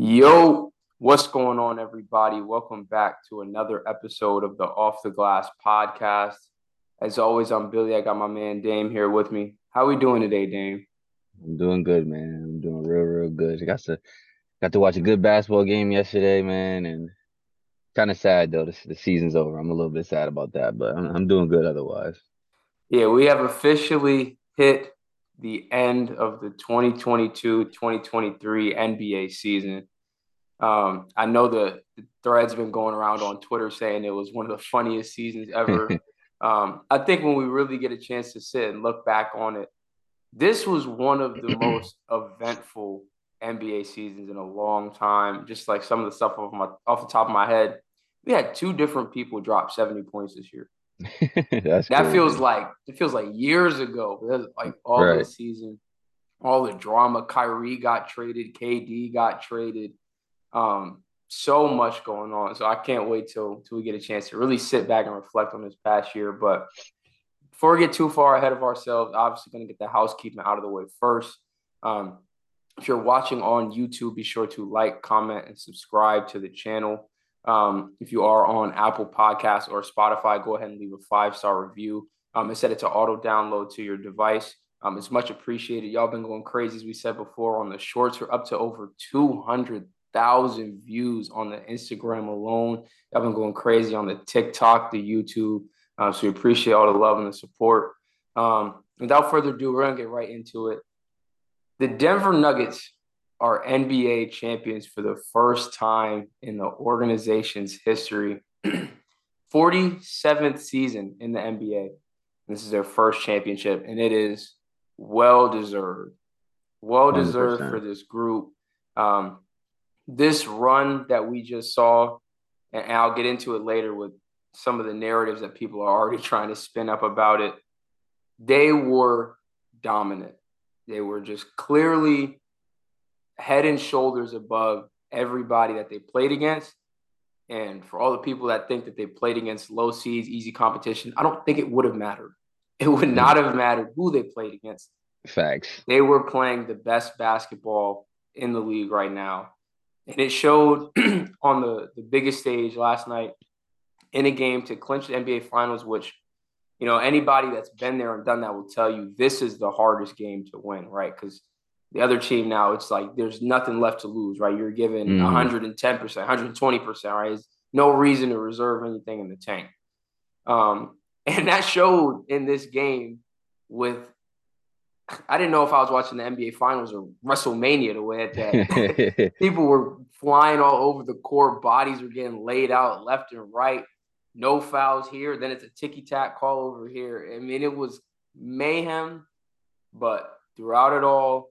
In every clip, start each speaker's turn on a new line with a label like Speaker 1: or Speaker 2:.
Speaker 1: Yo, what's going on, everybody? Welcome back to another episode of the Off the Glass podcast. As always, I'm Billy. I got my man Dame here with me. How are we doing today, Dame?
Speaker 2: I'm doing good, man. I'm doing real, real good. I got to got to watch a good basketball game yesterday, man, and kind of sad though. The, the season's over. I'm a little bit sad about that, but I'm, I'm doing good otherwise.
Speaker 1: Yeah, we have officially hit the end of the 2022-2023 NBA season. Um, I know the, the thread's been going around on Twitter saying it was one of the funniest seasons ever. um, I think when we really get a chance to sit and look back on it, this was one of the most eventful NBA seasons in a long time. Just like some of the stuff off my off the top of my head, we had two different people drop 70 points this year. that cool, feels like it feels like years ago. Like all right. this season, all the drama. Kyrie got traded, KD got traded. Um, so much going on. So I can't wait till till we get a chance to really sit back and reflect on this past year. But before we get too far ahead of ourselves, obviously going to get the housekeeping out of the way first. Um, if you're watching on YouTube, be sure to like, comment, and subscribe to the channel. Um, if you are on Apple Podcasts or Spotify, go ahead and leave a five star review um, and set it to auto download to your device. Um, it's much appreciated. Y'all been going crazy, as we said before, on the shorts. We're up to over 200,000 views on the Instagram alone. Y'all been going crazy on the TikTok, the YouTube. Uh, so we appreciate all the love and the support. Um, without further ado, we're going to get right into it. The Denver Nuggets are NBA champions for the first time in the organization's history. 47th season in the NBA. This is their first championship, and it is well deserved. Well deserved 100%. for this group. Um, this run that we just saw, and I'll get into it later with some of the narratives that people are already trying to spin up about it. They were dominant. They were just clearly head and shoulders above everybody that they played against. And for all the people that think that they played against low seeds, easy competition, I don't think it would have mattered. It would not have mattered who they played against.
Speaker 2: Facts.
Speaker 1: They were playing the best basketball in the league right now. And it showed on the, the biggest stage last night in a game to clinch the NBA Finals, which, you know, anybody that's been there and done that will tell you this is the hardest game to win, right? Because the other team now, it's like there's nothing left to lose, right? You're given mm. 110%, 120%, right? There's no reason to reserve anything in the tank. Um, and that showed in this game with I didn't know if I was watching the NBA Finals or WrestleMania the way that people were flying all over the court, bodies were getting laid out left and right, no fouls here. Then it's a ticky tack call over here. I mean, it was mayhem, but throughout it all,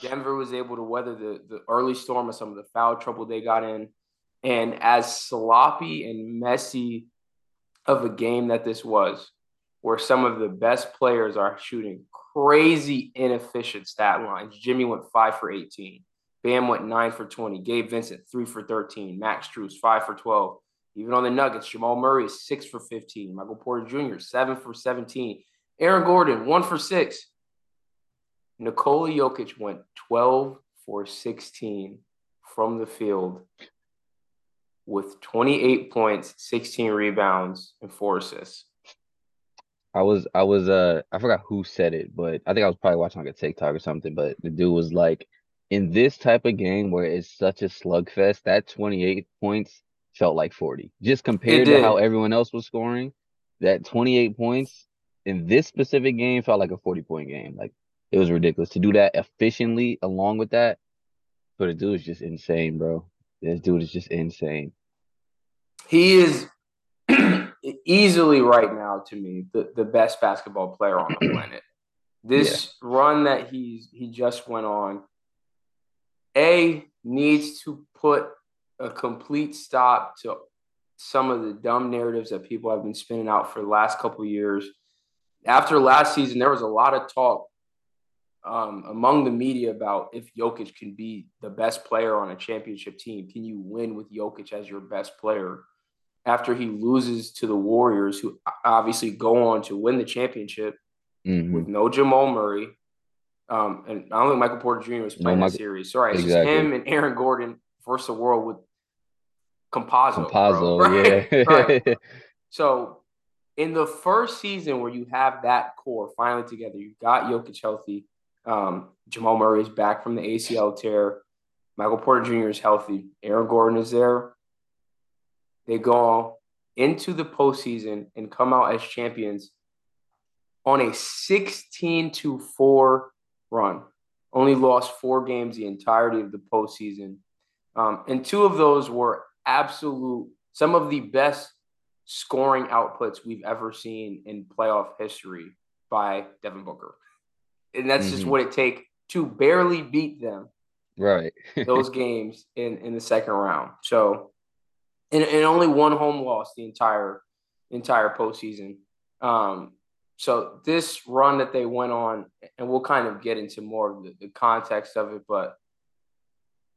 Speaker 1: Denver was able to weather the, the early storm of some of the foul trouble they got in. And as sloppy and messy of a game that this was, where some of the best players are shooting crazy inefficient stat lines. Jimmy went five for 18. Bam went nine for 20. Gabe Vincent, three for 13. Max Strus, five for 12. Even on the Nuggets, Jamal Murray is six for 15. Michael Porter Jr., seven for 17. Aaron Gordon, one for six. Nikola Jokic went 12 for 16 from the field with 28 points, 16 rebounds, and four assists.
Speaker 2: I was I was uh I forgot who said it, but I think I was probably watching like a TikTok or something. But the dude was like, in this type of game where it's such a slugfest, that 28 points felt like 40. Just compared to how everyone else was scoring, that 28 points in this specific game felt like a 40 point game. Like it was ridiculous to do that efficiently along with that. But the dude is just insane, bro. This dude is just insane.
Speaker 1: He is easily right now to me the, the best basketball player on the planet. This yeah. run that he's he just went on, A needs to put a complete stop to some of the dumb narratives that people have been spinning out for the last couple years. After last season, there was a lot of talk um, among the media about if Jokic can be the best player on a championship team. Can you win with Jokic as your best player? After he loses to the Warriors, who obviously go on to win the championship mm-hmm. with no Jamal Murray, um, and I don't think Michael Porter Jr. was playing no, Michael, series. Sorry, it's exactly. just him and Aaron Gordon versus the world with Campazzo.
Speaker 2: Campazzo, right? yeah. right.
Speaker 1: So in the first season where you have that core finally together, you've got Jokic healthy. Um, Jamal Murray is back from the ACL tear. Michael Porter Jr. is healthy. Aaron Gordon is there. They go into the postseason and come out as champions on a 16 to 4 run. Only lost four games the entirety of the postseason. Um, and two of those were absolute, some of the best scoring outputs we've ever seen in playoff history by Devin Booker. And that's mm-hmm. just what it take to barely beat them.
Speaker 2: Right.
Speaker 1: those games in, in the second round. So, and, and only one home loss the entire entire postseason. Um, so this run that they went on, and we'll kind of get into more of the, the context of it, but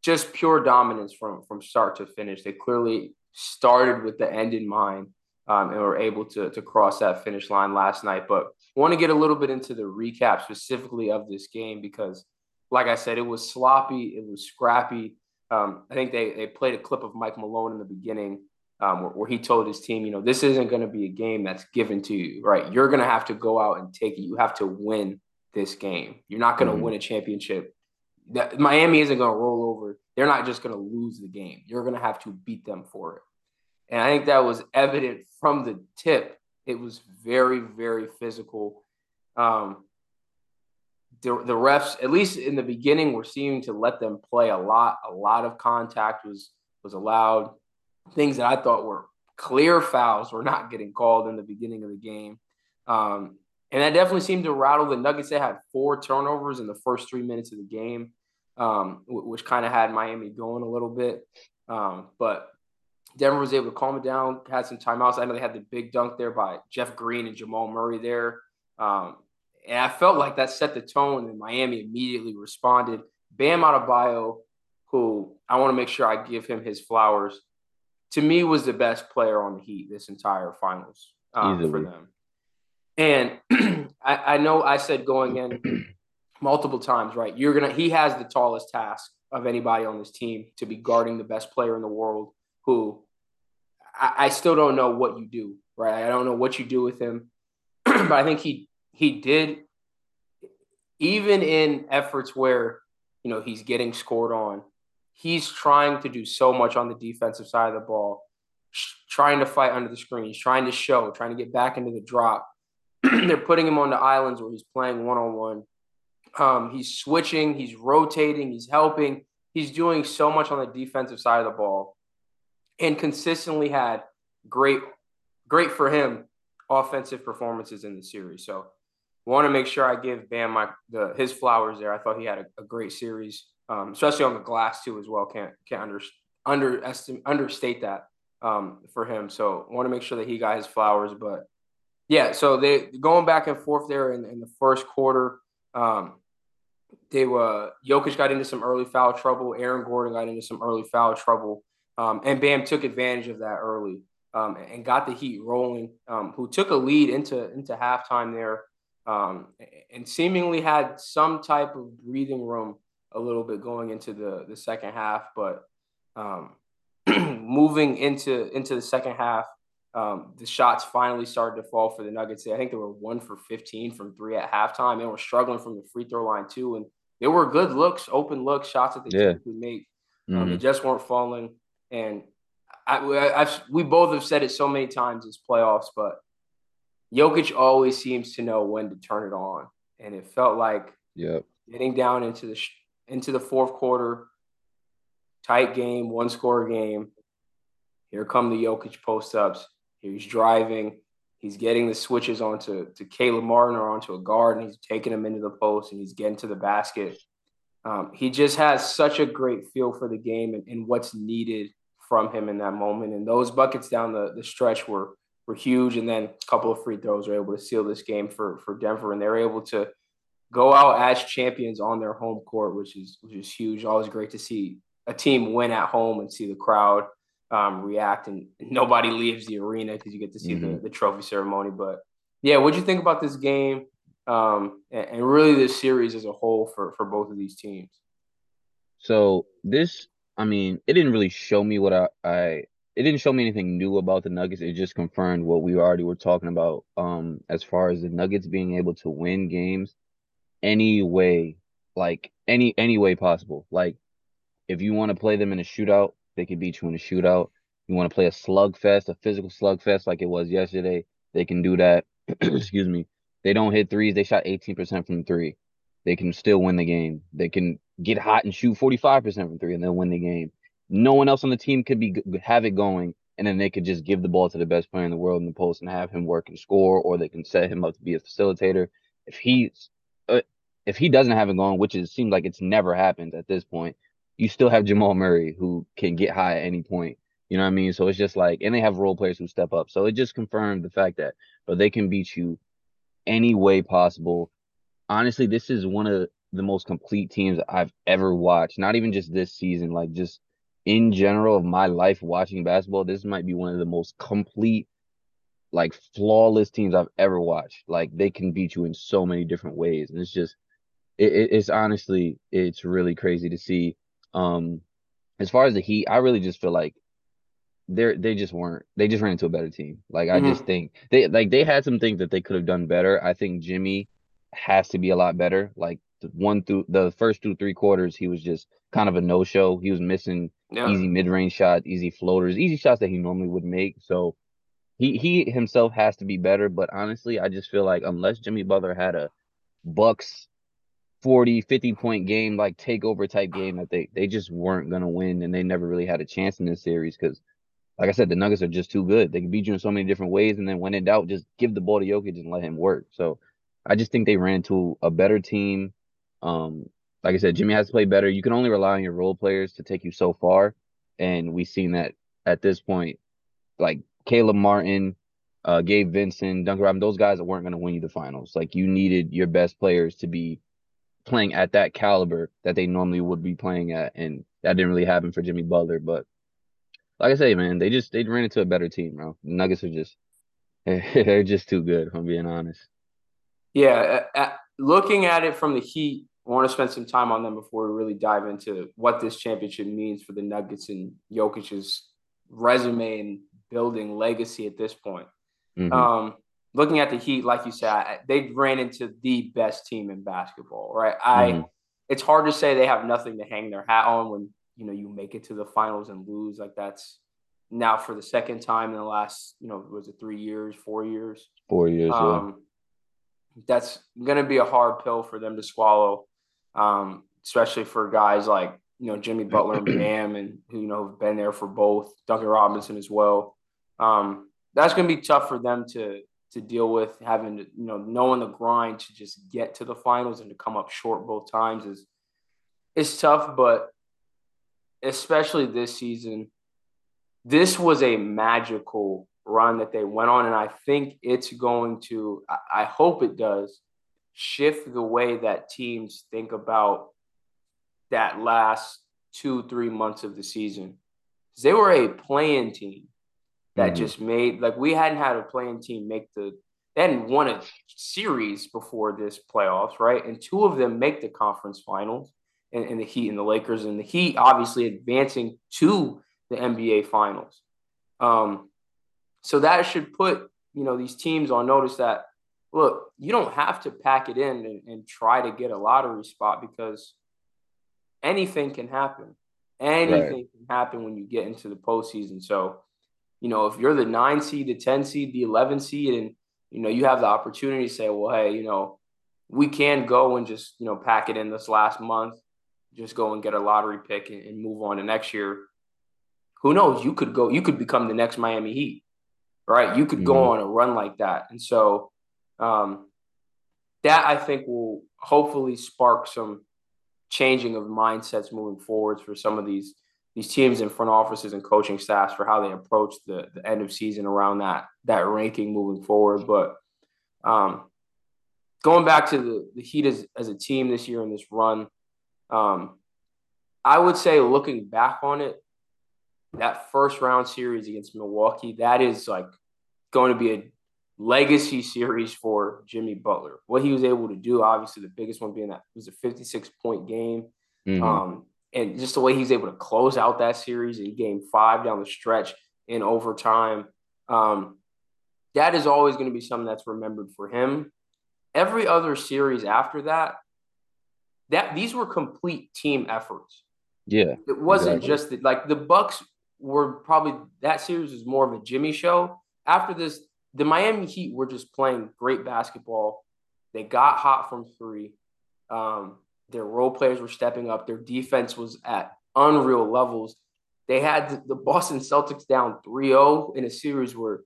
Speaker 1: just pure dominance from from start to finish. They clearly started with the end in mind um, and were able to, to cross that finish line last night. But I want to get a little bit into the recap specifically of this game because, like I said, it was sloppy, it was scrappy. Um, I think they, they played a clip of Mike Malone in the beginning um, where, where, he told his team, you know, this isn't going to be a game that's given to you, right? You're going to have to go out and take it. You have to win this game. You're not going to mm-hmm. win a championship. That, Miami isn't going to roll over. They're not just going to lose the game. You're going to have to beat them for it. And I think that was evident from the tip. It was very, very physical. Um, the, the refs, at least in the beginning, were seeming to let them play a lot. A lot of contact was was allowed. Things that I thought were clear fouls were not getting called in the beginning of the game. Um, and that definitely seemed to rattle the Nuggets. They had four turnovers in the first three minutes of the game, um, which kind of had Miami going a little bit. Um, but Denver was able to calm it down, had some timeouts. I know they had the big dunk there by Jeff Green and Jamal Murray there. Um, and I felt like that set the tone, and Miami immediately responded. Bam Adebayo, who I want to make sure I give him his flowers, to me was the best player on the Heat this entire finals um, for them. And I, I know I said going in multiple times, right? You're gonna. He has the tallest task of anybody on this team to be guarding the best player in the world, who I, I still don't know what you do, right? I don't know what you do with him, but I think he he did even in efforts where you know he's getting scored on, he's trying to do so much on the defensive side of the ball, trying to fight under the screens, trying to show, trying to get back into the drop. They're putting him on the islands where he's playing one on one. He's switching, he's rotating, he's helping. He's doing so much on the defensive side of the ball and consistently had great, great for him offensive performances in the series. So want to make sure I give Bam my the his flowers there. I thought he had a, a great series, um, especially on the glass too as well. Can't can't under underestimate understate that um, for him. So want to make sure that he got his flowers. But yeah, so they going back and forth there in, in the first quarter. Um, they were Jokic got into some early foul trouble. Aaron Gordon got into some early foul trouble. Um, and Bam took advantage of that early um, and got the Heat rolling, um, who took a lead into, into halftime there um, and seemingly had some type of breathing room a little bit going into the, the second half. But um, moving into, into the second half, um, the shots finally started to fall for the Nuggets. I think they were one for 15 from three at halftime. They were struggling from the free throw line too. And there were good looks, open looks, shots that they yeah. typically make. Mm-hmm. they just weren't falling. And I, I've, we both have said it so many times this playoffs, but Jokic always seems to know when to turn it on, and it felt like
Speaker 2: yep.
Speaker 1: getting down into the into the fourth quarter, tight game, one score game. Here come the Jokic post ups. He's driving. He's getting the switches onto to Caleb Martin or onto a guard, and he's taking him into the post, and he's getting to the basket. Um, he just has such a great feel for the game and, and what's needed from him in that moment. And those buckets down the, the stretch were were huge. And then a couple of free throws were able to seal this game for for Denver, and they were able to go out as champions on their home court, which is which is huge. Always great to see a team win at home and see the crowd um, react, and nobody leaves the arena because you get to see mm-hmm. the, the trophy ceremony. But yeah, what do you think about this game um, and, and really this series as a whole for for both of these teams?
Speaker 2: So this I mean, it didn't really show me what I, I it didn't show me anything new about the Nuggets. It just confirmed what we already were talking about. Um, as far as the Nuggets being able to win games any way, like any any way possible. Like if you want to play them in a shootout, they can beat you in a shootout. You want to play a slugfest, a physical slugfest like it was yesterday, they can do that. Excuse me. They don't hit threes. They shot 18% from three. They can still win the game. They can get hot and shoot 45% from three and they'll win the game. No one else on the team could be have it going and then they could just give the ball to the best player in the world in the post and have him work and score or they can set him up to be a facilitator. If he's uh, if he doesn't have it going, which it seems like it's never happened at this point, you still have Jamal Murray who can get high at any point. You know what I mean? So it's just like, and they have role players who step up. So it just confirmed the fact that, but they can beat you any way possible. Honestly, this is one of the most complete teams I've ever watched. Not even just this season, like just in general of my life watching basketball. This might be one of the most complete, like flawless teams I've ever watched. Like they can beat you in so many different ways, and it's just, it, it's honestly, it's really crazy to see. Um, as far as the Heat, I really just feel like they're they just weren't they just ran into a better team. Like I mm-hmm. just think they like they had some things that they could have done better. I think Jimmy has to be a lot better. Like one through the first two three quarters, he was just kind of a no show. He was missing yeah. easy mid range shots, easy floaters, easy shots that he normally would make. So he he himself has to be better. But honestly, I just feel like unless Jimmy Butler had a Bucks 40, 50 point game, like takeover type game that they they just weren't gonna win and they never really had a chance in this series because like I said, the Nuggets are just too good. They can beat you in so many different ways, and then when in doubt, just give the ball to Jokic and let him work. So I just think they ran to a better team. Um, like I said, Jimmy has to play better. You can only rely on your role players to take you so far, and we've seen that at this point. Like Caleb Martin, uh, Gabe Vincent, Duncan Robinson, those guys that weren't going to win you the finals. Like you needed your best players to be playing at that caliber that they normally would be playing at, and that didn't really happen for Jimmy Butler. But like I say, man, they just they ran into a better team, bro. Nuggets are just they're just too good. If I'm being honest.
Speaker 1: Yeah, looking at it from the Heat, I want to spend some time on them before we really dive into what this championship means for the Nuggets and Jokic's resume and building legacy at this point. Mm-hmm. Um, looking at the Heat, like you said, they ran into the best team in basketball, right? I. Mm-hmm. It's hard to say they have nothing to hang their hat on when you know you make it to the finals and lose like that's now for the second time in the last you know was it three years four years
Speaker 2: four years um,
Speaker 1: yeah. That's going to be a hard pill for them to swallow um, especially for guys like you know Jimmy Butler and Bam and who you know have been there for both Duncan Robinson as well. Um, that's going to be tough for them to to deal with having to you know knowing the grind to just get to the finals and to come up short both times is is tough but especially this season, this was a magical run that they went on. And I think it's going to, I hope it does, shift the way that teams think about that last two, three months of the season. They were a play-in team that mm-hmm. just made, like, we hadn't had a play-in team make the, they hadn't won a series before this playoffs, right? And two of them make the conference finals and, and the Heat and the Lakers, and the Heat obviously advancing to the NBA Finals. Um, so that should put you know these teams on notice that look, you don't have to pack it in and, and try to get a lottery spot because anything can happen. Anything right. can happen when you get into the postseason. So, you know, if you're the nine seed, the 10 seed, the 11 seed, and, you know, you have the opportunity to say, well, hey, you know, we can go and just, you know, pack it in this last month just go and get a lottery pick and, and move on to next year. Who knows? You could go, you could become the next Miami Heat, right? You could mm-hmm. go on a run like that. And so um, that I think will hopefully spark some changing of mindsets moving forwards for some of these these teams and front offices and coaching staffs for how they approach the, the end of season around that that ranking moving forward. But um, going back to the, the Heat as, as a team this year in this run, um, I would say looking back on it, that first round series against Milwaukee, that is like going to be a legacy series for Jimmy Butler. What he was able to do, obviously, the biggest one being that was a 56 point game. Mm-hmm. Um, and just the way he's able to close out that series in game five down the stretch in overtime. Um, that is always going to be something that's remembered for him. Every other series after that, that these were complete team efforts.
Speaker 2: Yeah.
Speaker 1: It wasn't exactly. just the, like the Bucks were probably that series was more of a Jimmy show. After this, the Miami Heat were just playing great basketball. They got hot from three. Um, their role players were stepping up. Their defense was at unreal levels. They had the Boston Celtics down 3-0 in a series where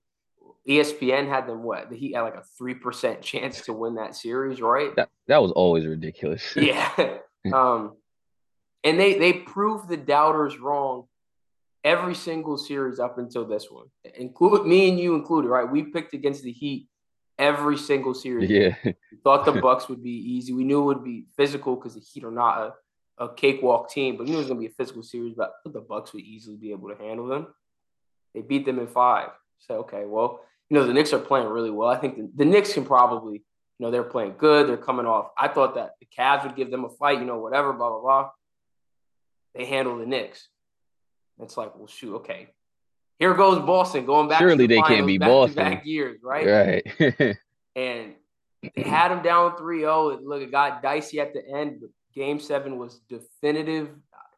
Speaker 1: ESPN had them what? The Heat had like a 3% chance to win that series, right?
Speaker 2: That that was always ridiculous.
Speaker 1: yeah. Um and they they proved the doubters wrong every single series up until this one. Include me and you included, right? We picked against the Heat every single series.
Speaker 2: Yeah.
Speaker 1: We thought the Bucks would be easy. We knew it would be physical because the Heat are not a, a cakewalk team, but we knew it was gonna be a physical series, but the Bucks would easily be able to handle them. They beat them in five. So okay, well, you know, the Knicks are playing really well. I think the, the Knicks can probably, you know, they're playing good. They're coming off. I thought that the Cavs would give them a fight, you know, whatever, blah, blah, blah. They handle the Knicks. It's like, well, shoot, okay. Here goes Boston going back.
Speaker 2: Surely the they can't be Boston.
Speaker 1: Back years, right?
Speaker 2: Right.
Speaker 1: and they had them down 3-0. Look, it got dicey at the end, but game seven was definitive.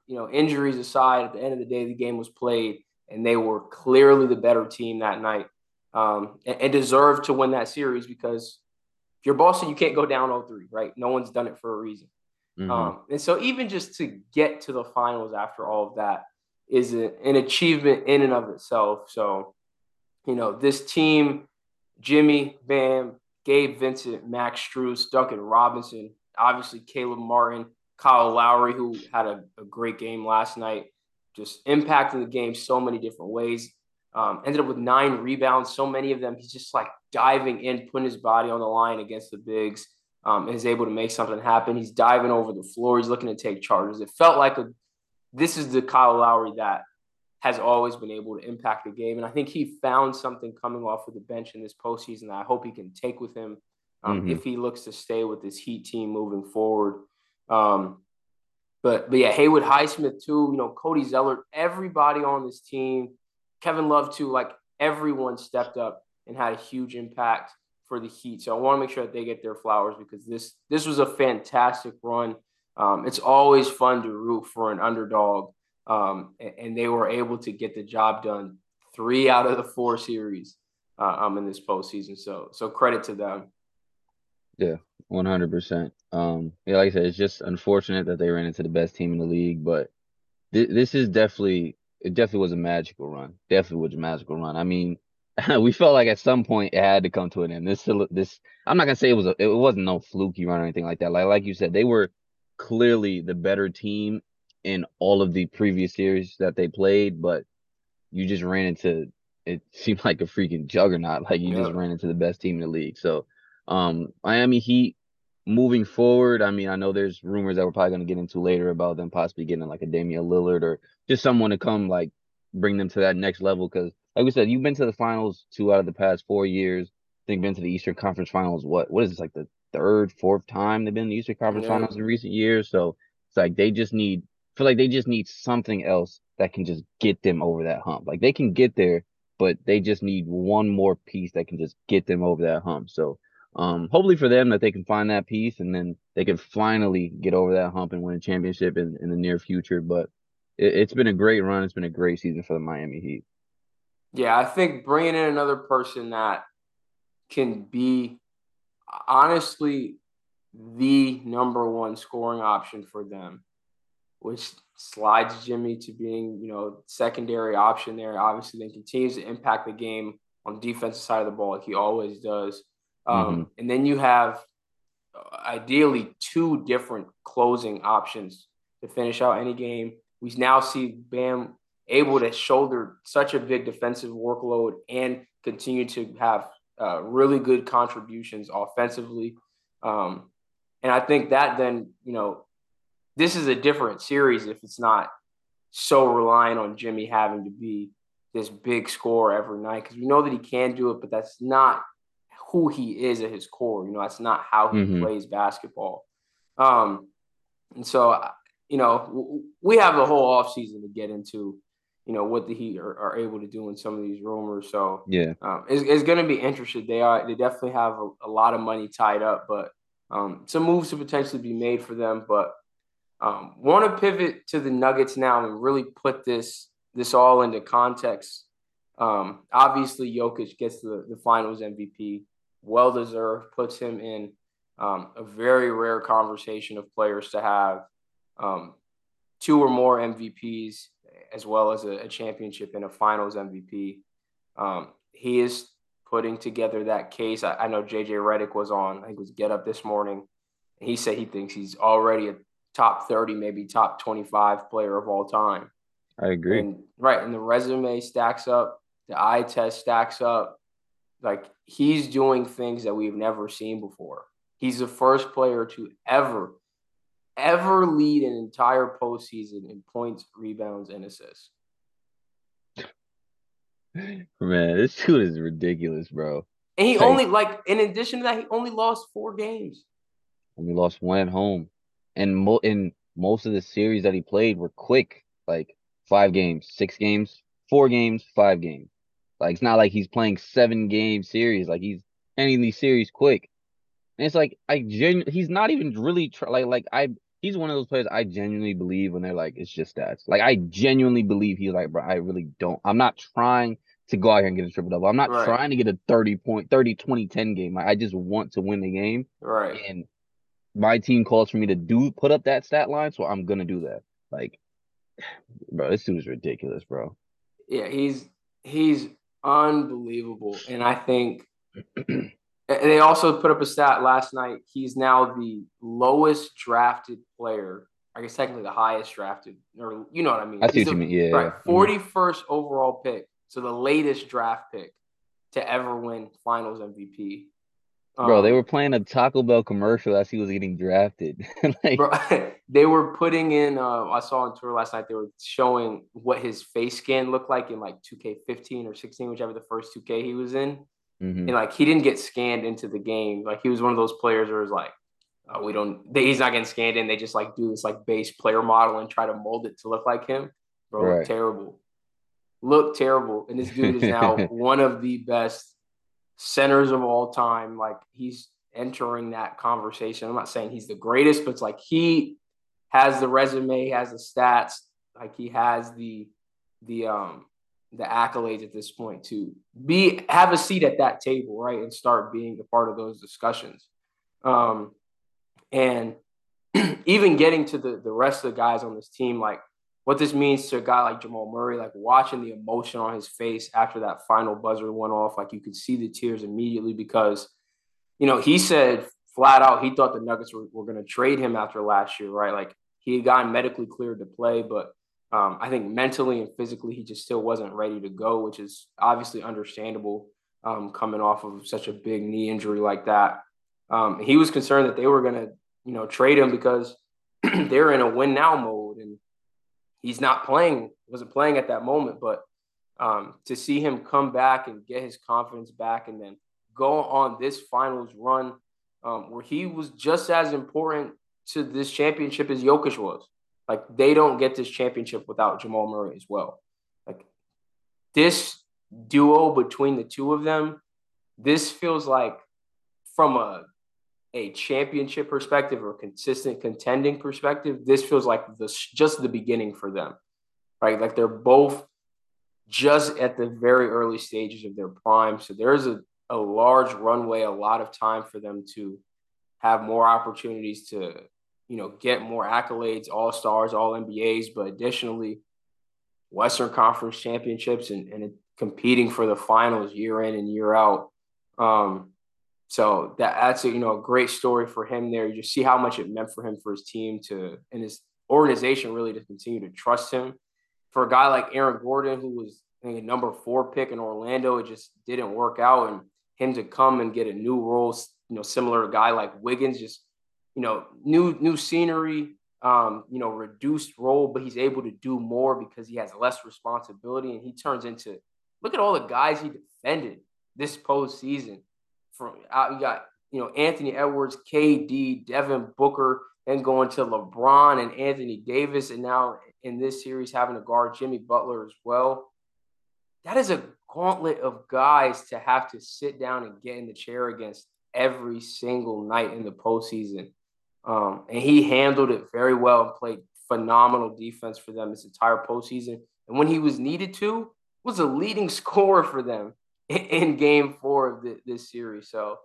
Speaker 1: You know, injuries aside, at the end of the day, the game was played, and they were clearly the better team that night um, and, and deserved to win that series because if you're Boston, you can't go down 0-3, right? No one's done it for a reason. Mm-hmm. Um, and so even just to get to the finals after all of that is an achievement in and of itself. So, you know, this team, Jimmy, Bam, Gabe Vincent, Max Strus, Duncan Robinson, obviously Caleb Martin, Kyle Lowry, who had a, a great game last night, just impacting the game so many different ways. Um, ended up with nine rebounds. So many of them, he's just like diving in, putting his body on the line against the bigs. Um, is able to make something happen. He's diving over the floor. He's looking to take charges. It felt like a this is the Kyle Lowry that has always been able to impact the game. And I think he found something coming off of the bench in this postseason that I hope he can take with him um, mm-hmm. if he looks to stay with this Heat team moving forward. Um, but but yeah, Haywood Highsmith too. You know, Cody Zeller, everybody on this team Kevin Love too, like everyone stepped up and had a huge impact for the Heat. So I want to make sure that they get their flowers because this this was a fantastic run. Um, it's always fun to root for an underdog, um, and, they were able to get the job done three out of the four series uh, um, in this postseason. So so credit to them.
Speaker 2: Yeah, one hundred percent. Um, yeah, like I said, it's just unfortunate that they ran into the best team in the league, but th- this is definitely it definitely was a magical run. Definitely was a magical run. I mean, we felt like at some point it had to come to an end. This this I'm not gonna say it was a it wasn't no fluky run or anything like that. Like like you said, they were clearly the better team in all of the previous series that they played, but you just ran into it seemed like a freaking juggernaut. Like you yeah. just ran into the best team in the league. So um Miami Heat moving forward, I mean, I know there's rumors that we're probably going to get into later about them possibly getting like a Damian Lillard or just someone to come like bring them to that next level. Because, like we said, you've been to the finals two out of the past four years. I think been to the Eastern Conference Finals. What what is this like the third, fourth time they've been in the Eastern Conference yeah. Finals in recent years? So it's like they just need feel like they just need something else that can just get them over that hump. Like they can get there, but they just need one more piece that can just get them over that hump. So um, hopefully for them that they can find that piece and then they can finally get over that hump and win a championship in, in the near future. But it, it's been a great run. It's been a great season for the Miami Heat.
Speaker 1: Yeah, I think bringing in another person that can be honestly the number one scoring option for them, which slides Jimmy to being, you know, secondary option there. Obviously, then continues to impact the game on the defensive side of the ball like he always does. Um, mm-hmm. And then you have uh, ideally two different closing options to finish out any game. We now see Bam able to shoulder such a big defensive workload and continue to have uh, really good contributions offensively. Um, and I think that then, you know, this is a different series if it's not so reliant on Jimmy having to be this big score every night because we know that he can do it, but that's not who he is at his core. You know, that's not how he mm-hmm. plays basketball. Um, and so you know, we have the whole offseason to get into, you know, what the Heat are, are, able to do in some of these rumors. So
Speaker 2: yeah,
Speaker 1: um, it's, it's going to be interesting. They are they definitely have a, a lot of money tied up, but um, some moves to potentially be made for them. But um, want to pivot to the Nuggets now and really put this this all into context. Um, obviously, Jokic gets the, the Finals MVP, well deserved, puts him in um, a very rare conversation of players to have um, two or more MVPs, as well as a, a championship and a Finals MVP. Um, he is putting together that case. I, I know JJ Redick was on, I think it was Get Up this morning. He said he thinks he's already a top 30, maybe top 25 player of all time.
Speaker 2: I agree.
Speaker 1: And, right. And the resume stacks up, the eye test stacks up. Like he's doing things that we've never seen before. He's the first player to ever, ever lead an entire postseason in points, rebounds, and assists.
Speaker 2: Man, this dude is ridiculous, bro.
Speaker 1: And he only like in addition to that, he only lost four games.
Speaker 2: And he lost one at home. And mo- in most of the series that he played were quick, like five games, six games, four games, five games. Like it's not like he's playing seven game series. Like he's ending these series quick. And it's like I genu- he's not even really try- like like I he's one of those players I genuinely believe when they're like it's just stats. Like I genuinely believe he's like, bro, I really don't. I'm not trying to go out here and get a triple double. I'm not right. trying to get a 30 point 30 20 10 game. Like, I just want to win the game.
Speaker 1: Right.
Speaker 2: And my team calls for me to do put up that stat line, so I'm gonna do that. Like, bro, this dude is ridiculous, bro.
Speaker 1: Yeah, he's he's unbelievable, and I think they also put up a stat last night. He's now the lowest drafted player. I guess technically the highest drafted, or you know what I mean.
Speaker 2: I see what you mean. Yeah,
Speaker 1: right. Forty first mm-hmm. overall pick, so the latest draft pick to ever win Finals MVP.
Speaker 2: Bro, um, they were playing a Taco Bell commercial as he was getting drafted.
Speaker 1: like, bro, they were putting in. Uh, I saw on tour last night. They were showing what his face scan looked like in like 2K15 or 16, whichever the first 2K he was in. Mm-hmm. And like he didn't get scanned into the game. Like he was one of those players where it's like, oh, we don't. They, he's not getting scanned in. They just like do this like base player model and try to mold it to look like him. Bro, right. terrible. Look terrible. And this dude is now one of the best centers of all time. Like he's entering that conversation. I'm not saying he's the greatest, but it's like he has the resume, has the stats, like he has the the um the accolades at this point to be have a seat at that table, right, and start being a part of those discussions. Um, and even getting to the the rest of the guys on this team, like what this means to a guy like Jamal Murray, like watching the emotion on his face after that final buzzer went off, like you could see the tears immediately because, you know, he said flat out he thought the Nuggets were, were going to trade him after last year, right? Like he had gotten medically cleared to play, but um, I think mentally and physically he just still wasn't ready to go, which is obviously understandable um, coming off of such a big knee injury like that. Um, he was concerned that they were going to, you know, trade him because they're in a win now mode and he's not playing, wasn't playing at that moment, but um, to see him come back and get his confidence back and then go on this finals run um, where he was just as important to this championship as Jokic was. Like they don't get this championship without Jamal Murray as well. Like this duo between the two of them, this feels like from a a championship perspective or consistent contending perspective, this feels like the just the beginning for them, right? Like they're both just at the very early stages of their prime. So there's a, a large runway, a lot of time for them to have more opportunities to, you know, get more accolades, all stars, all NBAs, but additionally, Western Conference championships and, and competing for the finals year in and year out. Um, so that that's a, you know a great story for him there. You just see how much it meant for him for his team to and his organization really to continue to trust him. For a guy like Aaron Gordon, who was I think, a number four pick in Orlando, it just didn't work out, and him to come and get a new role, you know, similar to a guy like Wiggins, just you know, new new scenery, um, you know, reduced role, but he's able to do more because he has less responsibility, and he turns into look at all the guys he defended this postseason from out, you got you know Anthony Edwards, KD, Devin Booker, then going to LeBron and Anthony Davis, and now in this series having to guard Jimmy Butler as well. That is a gauntlet of guys to have to sit down and get in the chair against every single night in the postseason. Um, and he handled it very well and played phenomenal defense for them this entire postseason. And when he was needed to, was a leading scorer for them in, game four of the, this series. So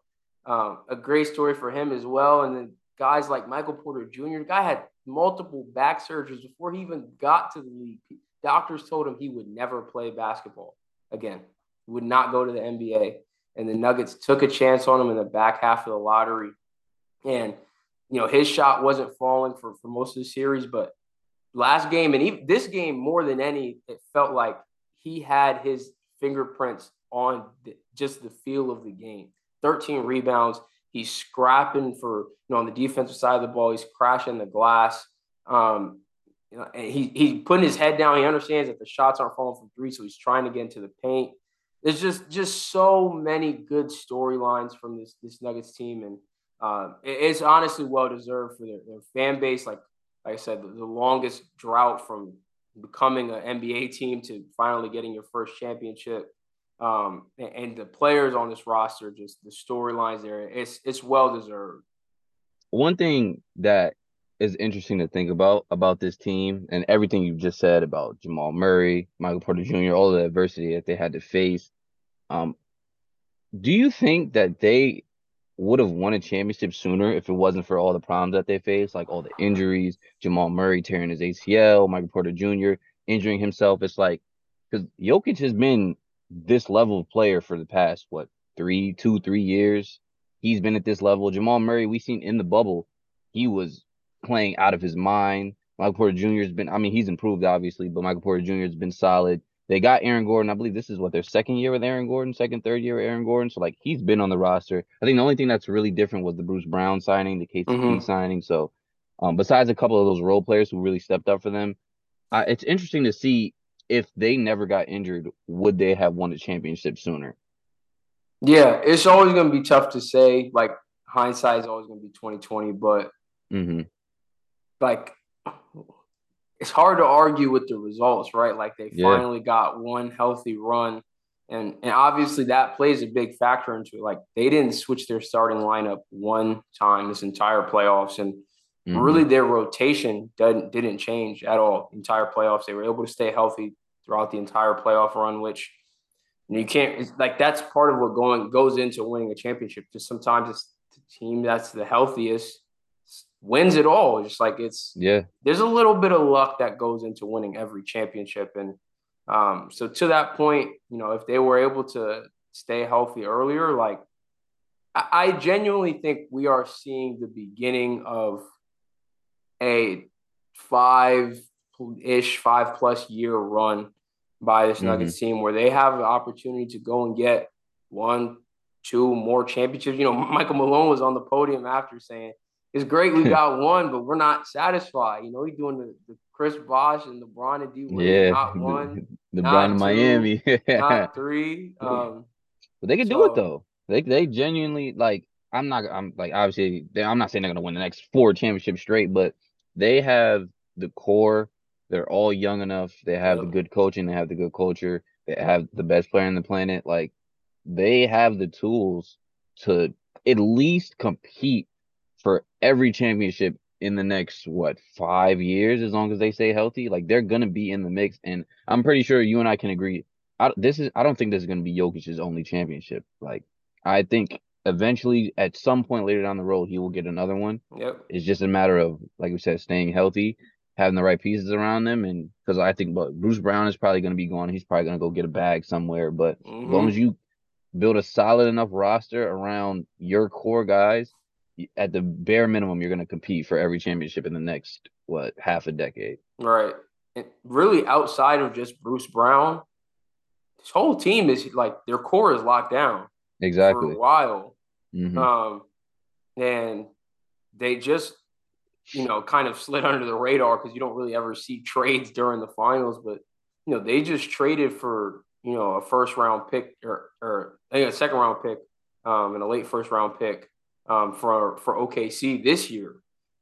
Speaker 1: um, a great story for him as well. And then guys like Michael Porter Jr., the guy had multiple back surgeries before he even got to the league. Doctors told him he would never play basketball again, he would not go to the NBA. And the Nuggets took a chance on him in the back half of the lottery. And, you know, his shot wasn't falling for, for most of the series, but last game and even this game more than any, it felt like he had his fingerprints on the, just the feel of the game. 13 rebounds. He's scrapping for, you know, on the defensive side of the ball. He's crashing the glass. Um, you know, and he, he's putting his head down. He understands that the shots aren't falling from three, so he's trying to get into the paint. There's just just so many good storylines from this this Nuggets team, and uh, it's honestly well deserved for their, their fan base. Like like I said, the, the longest drought from becoming an NBA team to finally getting your first championship. Um, and, and, the players on this roster, just the storylines there, it's it's well deserved.
Speaker 2: One thing that is interesting to think about about this team and everything you just said about Jamal Murray, Michael Porter Jr., all the adversity that they had to face. Um, do you think that they would have won a championship sooner if it wasn't for all the problems that they faced, like all the injuries, Jamal Murray tearing his ACL, Michael Porter Jr. injuring himself? It's like because Jokic has been this level of player for the past what three, two, three years. He's been at this level. Jamal Murray, we seen in the bubble, he was playing out of his mind. Michael Porter Jr. has been, I mean, he's improved obviously, but Michael Porter Jr. has been solid. They got Aaron Gordon. I believe this is what their second year with Aaron Gordon, second, third year with Aaron Gordon. So like he's been on the roster. I think the only thing that's really different was the Bruce Brown signing, the KCP mm-hmm. signing. So um, besides a couple of those role players who really stepped up for them, uh, it's interesting to see if they never got injured, would they have won the championship sooner?
Speaker 1: Yeah, it's always going to be tough to say. Like hindsight is always going to be twenty twenty, but
Speaker 2: mm-hmm.
Speaker 1: like it's hard to argue with the results, right? Like they yeah. finally got one healthy run. And and obviously that plays a big factor into it. Like they didn't switch their starting lineup one time this entire playoffs. And mm-hmm. really their rotation didn't didn't change at all. Entire playoffs. They were able to stay healthy throughout the entire playoff run, which you can't like that's part of what going goes into winning a championship. Just sometimes it's the team that's the healthiest wins it all. Just like it's
Speaker 2: yeah,
Speaker 1: there's a little bit of luck that goes into winning every championship. And um, so to that point, you know, if they were able to stay healthy earlier, like I, I genuinely think we are seeing the beginning of a five ish, five plus year run by this Nuggets mm-hmm. team where they have the opportunity to go and get one, two more championships. You know, Michael Malone was on the podium after saying it's great we got one, but we're not satisfied. You know, he's doing the, the Chris Bosh and LeBron and D Wade, yeah, not one,
Speaker 2: LeBron not Miami,
Speaker 1: not three. Um,
Speaker 2: but they can so, do it though. They they genuinely like. I'm not. I'm like obviously. I'm not saying they're gonna win the next four championships straight, but they have the core. They're all young enough. They have the good coaching. They have the good culture. They have the best player on the planet. Like they have the tools to at least compete for every championship in the next what five years as long as they stay healthy like they're gonna be in the mix. And i'm pretty sure you and i can agree. I, this is i don't think this is gonna be Jokic's only championship. Like i think eventually at some point later down the road he will get another one.
Speaker 1: Yep.
Speaker 2: It's just a matter of like we said staying healthy having the right pieces around them. And because i think but bruce brown is probably going to be gone. He's probably going to go get a bag somewhere. But mm-hmm. as long mm-hmm. as you build a solid enough roster around your core guys at the bare minimum, you're going to compete for every championship in the next what half a decade.
Speaker 1: Right. And really, outside of just Bruce Brown, this whole team is like their core is locked down.
Speaker 2: Exactly.
Speaker 1: For a while. Mm-hmm. Um, and they just, you know, kind of slid under the radar because you don't really ever see trades during the finals. But you know, they just traded for you know a first round pick or or a second round pick um, and a late first round pick um, for for OKC this year.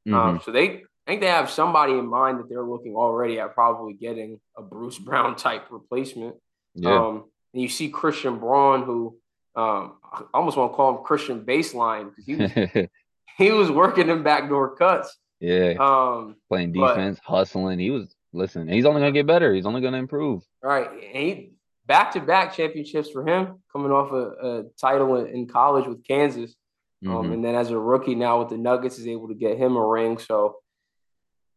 Speaker 1: Um, mm-hmm. Um, so they I think they have somebody in mind that they're looking already at probably getting a Bruce Brown type replacement. Yeah. Um, and you see Christian Braun, who um, I almost want to call him Christian Baseline because he was he was working in backdoor cuts.
Speaker 2: Yeah. Um, playing defense, but, hustling. He was listen. He's only gonna get better. He's only gonna improve.
Speaker 1: Right. And he back to back championships for him, coming off a, a title in, in, college with Kansas. Um, mm-hmm. and then as a rookie now with the Nuggets is able to get him a ring. So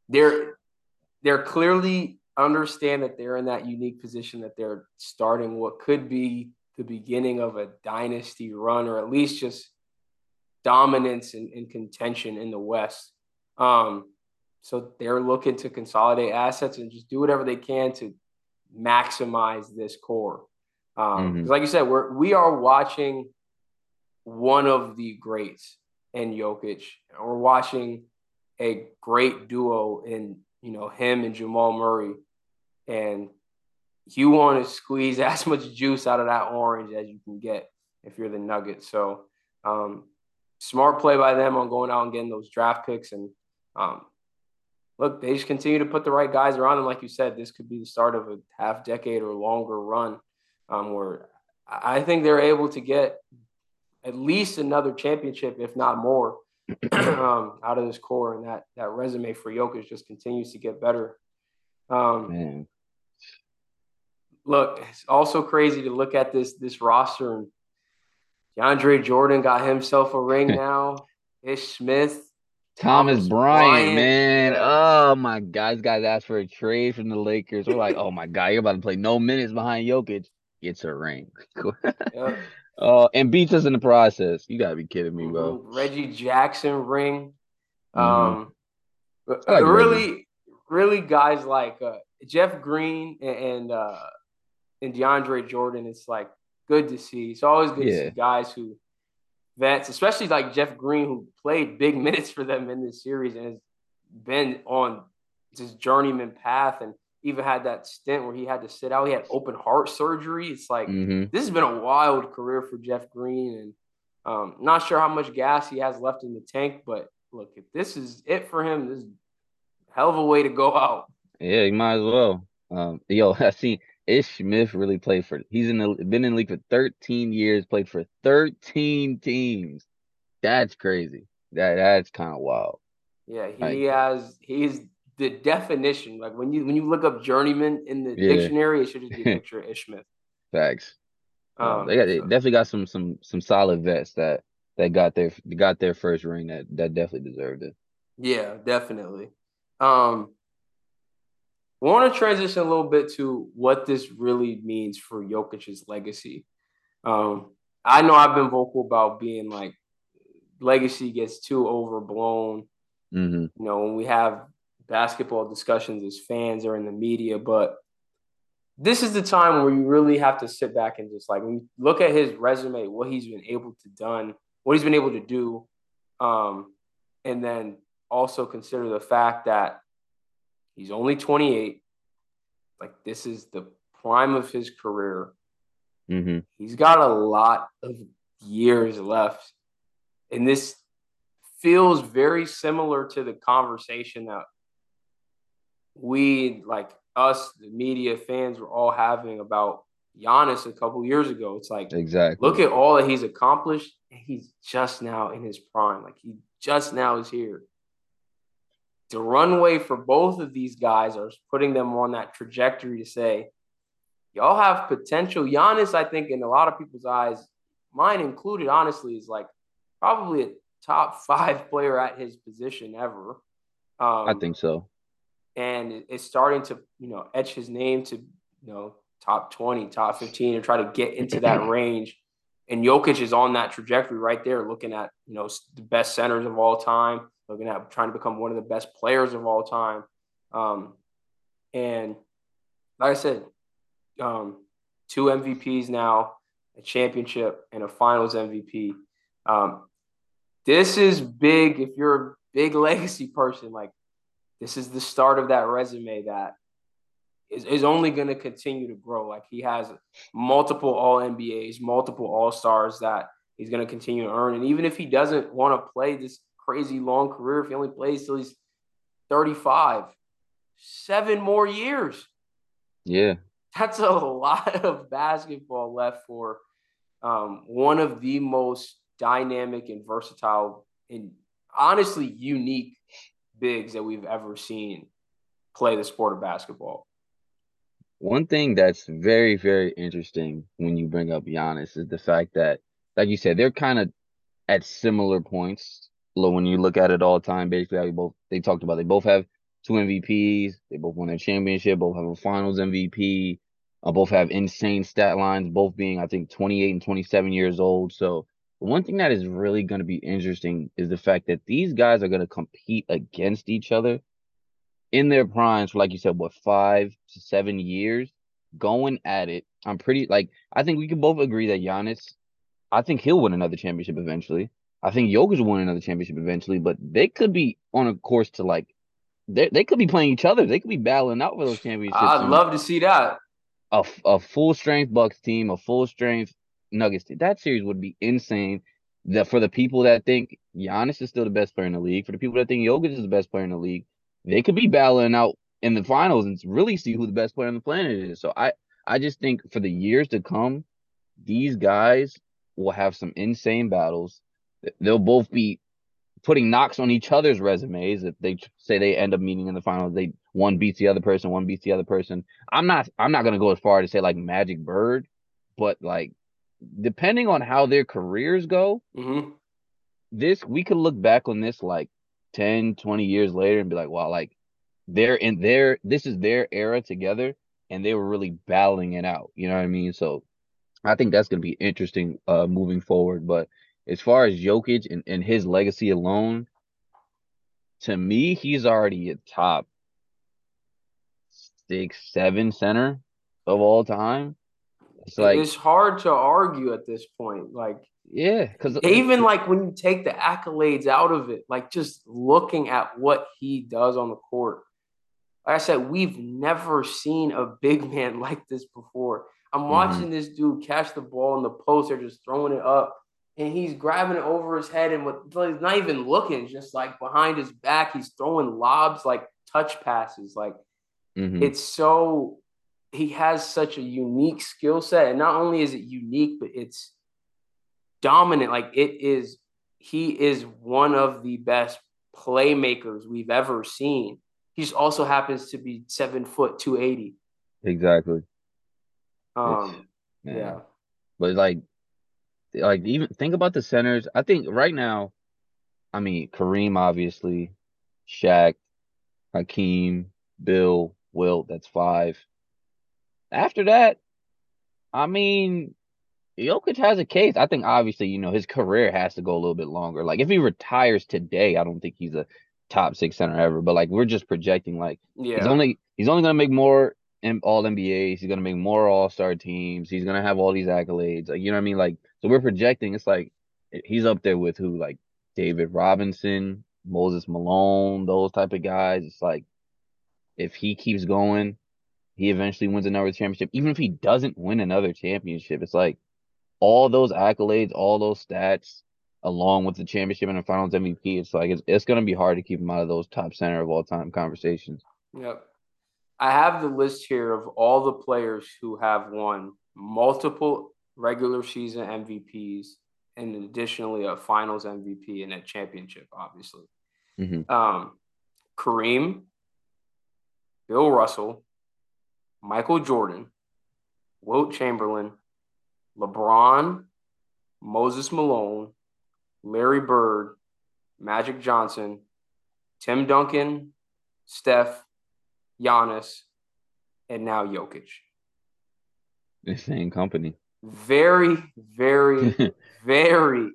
Speaker 1: they're they're clearly understand that they're in that unique position that they're starting what could be the beginning of a dynasty run or at least just dominance and, and contention in the West. Um, so they're looking to consolidate assets and just do whatever they can to maximize this core. Um, mm-hmm. like you said, we're we are watching one of the greats in Jokic. We're watching a great duo in you know him and Jamal Murray, and you want to squeeze as much juice out of that orange as you can get if you're the Nuggets. So um, smart play by them on going out and getting those draft picks and um, look, they just continue to put the right guys around them. Like you said, this could be the start of a half decade or longer run um, where I think they're able to get at least another championship, if not more, um, out of this core. And that that resume for Jokic just continues to get better. Um, look, it's also crazy to look at this this roster and DeAndre Jordan got himself a ring now. Ish Smith,
Speaker 2: Thomas, Thomas Bryant, Bryant, man. Oh my God, these guys asked for a trade from the Lakers. We're like, oh my God, you're about to play no minutes behind Jokic. Gets a ring. yep. Uh, and beats us in the process. You gotta be kidding me, bro.
Speaker 1: Mm-hmm. Reggie Jackson ring. Mm-hmm. Um, like really, Reggie. really guys like uh, Jeff Green and, and uh, and DeAndre Jordan. It's like good to see. It's always good yeah. to see guys who vets, especially like Jeff Green, who played big minutes for them in this series and has been on this journeyman path and even had that stint where he had to sit out. He had open heart surgery. It's like mm-hmm. this has been a wild career for Jeff Green, and um, not sure how much gas he has left in the tank. But look, if this is it for him, this is a hell of a way to go out.
Speaker 2: Yeah, he might as well. Um, yo, I see Ish Smith really played for. He's in the been in the league for 13 years. Played for 13 teams. That's crazy. That that's kind of wild.
Speaker 1: Yeah, he like, has. He's the definition. Like when you when you look up journeyman in the yeah. dictionary, it should just be a picture of Ish Smith.
Speaker 2: Facts. Um, they got they definitely got some some some solid vets that that got their got their first ring that that definitely deserved it.
Speaker 1: Yeah, definitely. Um, I want to transition a little bit to what this really means for Jokic's legacy. Um, I know I've been vocal about being like legacy gets too overblown. Mm-hmm. You know, when we have basketball discussions as fans or in the media, but this is the time where you really have to sit back and just like look at his resume, what he's been able to done, what he's been able to do, um, and then also consider the fact that He's only 28. Like this is the prime of his career. Mm-hmm. He's got a lot of years left. And this feels very similar to the conversation that we, like us, the media fans, were all having about Giannis a couple years ago. It's like,
Speaker 2: exactly.
Speaker 1: Look at all that he's accomplished. he's just now in his prime. Like he just now is here the runway for both of these guys are putting them on that trajectory to say, y'all have potential. Giannis, I think, in a lot of people's eyes, mine included, honestly, is like probably a top five player at his position ever.
Speaker 2: Um, I think so.
Speaker 1: And it's starting to, you know, etch his name to, you know, top 20, top 15, and try to get into that range. And Jokic is on that trajectory right there, looking at, you know, the best centers of all time looking at trying to become one of the best players of all time. Um, and like I said, um, two MVPs now, a championship, and a finals MVP. Um, this is big if you're a big legacy person. Like, this is the start of that resume that is, is only going to continue to grow. Like, he has multiple All NBAs, multiple All Stars that he's going to continue to earn. And even if he doesn't want to play this crazy long career if he only plays till he's 35. Seven more years.
Speaker 2: Yeah.
Speaker 1: That's a lot of basketball left for um, one of the most dynamic and versatile and honestly unique bigs that we've ever seen play the sport of basketball.
Speaker 2: One thing that's very, very interesting when you bring up Giannis is the fact that, like you said, they're kind of at similar points. When you look at it all the time, basically, how both they talked about, they both have two MVPs, they both won a championship, both have a Finals MVP, uh, both have insane stat lines, both being I think 28 and 27 years old. So one thing that is really going to be interesting is the fact that these guys are going to compete against each other in their primes for, like you said, what five to seven years, going at it. I'm pretty like I think we can both agree that Giannis, I think he'll win another championship eventually. I think Jokic will win another championship eventually, but they could be on a course to like they they could be playing each other. They could be battling out for those championships.
Speaker 1: I'd love to see that.
Speaker 2: A, a full strength Bucks team, a full strength Nuggets. That series would be insane. That for the people that think Giannis is still the best player in the league, for the people that think Jokic is the best player in the league, they could be battling out in the finals and really see who the best player on the planet is. So I I just think for the years to come, these guys will have some insane battles. They'll both be putting knocks on each other's resumes if they say they end up meeting in the finals. They one beats the other person, one beats the other person. I'm not I'm not gonna go as far to say like Magic Bird, but like depending on how their careers go,
Speaker 1: mm-hmm.
Speaker 2: this we could look back on this like 10, 20 years later and be like, wow, like they're in their this is their era together and they were really battling it out. You know what I mean? So I think that's gonna be interesting uh moving forward. But as far as Jokic and, and his legacy alone, to me, he's already a top six, seven center of all time.
Speaker 1: It's like it's hard to argue at this point. Like,
Speaker 2: yeah, because
Speaker 1: even like when you take the accolades out of it, like just looking at what he does on the court. Like I said, we've never seen a big man like this before. I'm mm-hmm. watching mm-hmm. this dude catch the ball in the post, they're just throwing it up, and he's grabbing it over his head, and with, he's not even looking, just like behind his back, he's throwing lobs like touch passes. Like mm-hmm. it's so he has such a unique skill set, and not only is it unique, but it's dominant. Like it is, he is one of the best playmakers we've ever seen. He just also happens to be seven foot two eighty.
Speaker 2: Exactly.
Speaker 1: Um. yeah.
Speaker 2: But like, like even think about the centers. I think right now, I mean Kareem obviously, Shaq, Hakeem, Bill, Wilt. That's five. After that, I mean, Jokic has a case. I think obviously, you know, his career has to go a little bit longer. Like if he retires today, I don't think he's a top six center ever. But like we're just projecting, like yeah. he's only he's only gonna make more all NBAs. He's gonna make more All Star teams. He's gonna have all these accolades. Like you know what I mean? Like so we're projecting. It's like he's up there with who? Like David Robinson, Moses Malone, those type of guys. It's like if he keeps going, he eventually wins another championship. Even if he doesn't win another championship, it's like all those accolades, all those stats, along with the championship and the finals MVP, it's like it's, it's going to be hard to keep him out of those top center of all time conversations.
Speaker 1: Yep. I have the list here of all the players who have won multiple regular season MVPs and additionally a finals MVP and a championship, obviously.
Speaker 2: Mm-hmm.
Speaker 1: Um, Kareem, Bill Russell, Michael Jordan, Wilt Chamberlain, LeBron, Moses Malone, Larry Bird, Magic Johnson, Tim Duncan, Steph, Giannis, and now Jokic.
Speaker 2: The same company.
Speaker 1: Very, very, very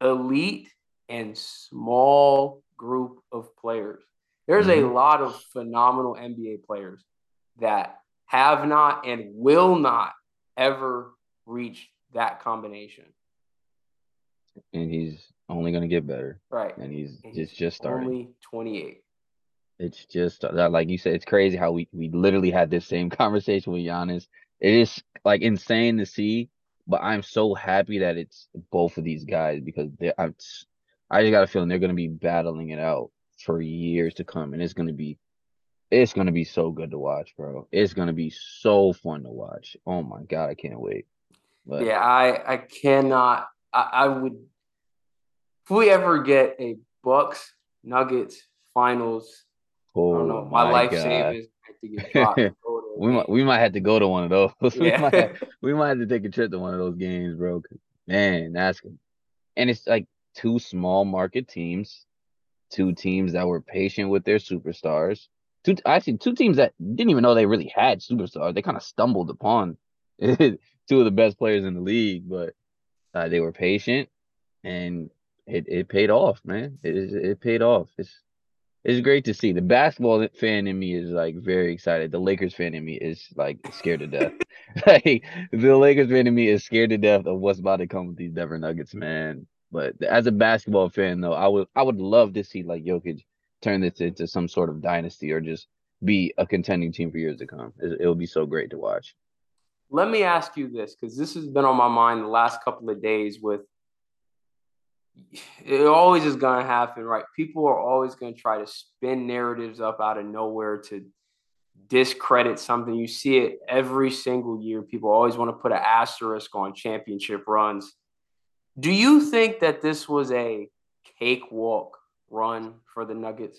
Speaker 1: elite and small group of players. There's mm-hmm. a lot of phenomenal NBA players that have not and will not ever reach that combination.
Speaker 2: And he's only going to get better.
Speaker 1: Right.
Speaker 2: And he's, and just just starting.
Speaker 1: Only 28.
Speaker 2: It's just that, like you said, it's crazy how we, we literally had this same conversation with Giannis. It is like insane to see, but I'm so happy that it's both of these guys because they're I'm, I just got a feeling they're gonna be battling it out for years to come, and it's gonna be it's gonna be so good to watch, bro. It's gonna be so fun to watch. Oh my god, I can't wait.
Speaker 1: But yeah, I I cannot. I, I would if we ever get a Bucks Nuggets finals. Oh, I don't oh know. My, my life savings to get dropped.
Speaker 2: we might we might have to go to one of those. Yeah. we might have, we might have to take a trip to one of those games, bro. Man, that's and it's like two small market teams, two teams that were patient with their superstars. Two actually two teams that didn't even know they really had superstars. They kind of stumbled upon two of the best players in the league, but uh, they were patient and it, it paid off, man. It it paid off. It's it's great to see. The basketball fan in me is like very excited. The Lakers fan in me is like scared to death. like the Lakers fan in me is scared to death of what's about to come with these Denver Nuggets, man. But as a basketball fan, though, I would I would love to see like Jokic turn this into some sort of dynasty or just be a contending team for years to come. It, would be so great to watch.
Speaker 1: Let me ask you this because this has been on my mind the last couple of days with it always is going to happen, right? People are always going to try to spin narratives up out of nowhere to discredit something. You see it every single year. People always want to put an asterisk on championship runs. Do you think that this was a cakewalk run for the Nuggets?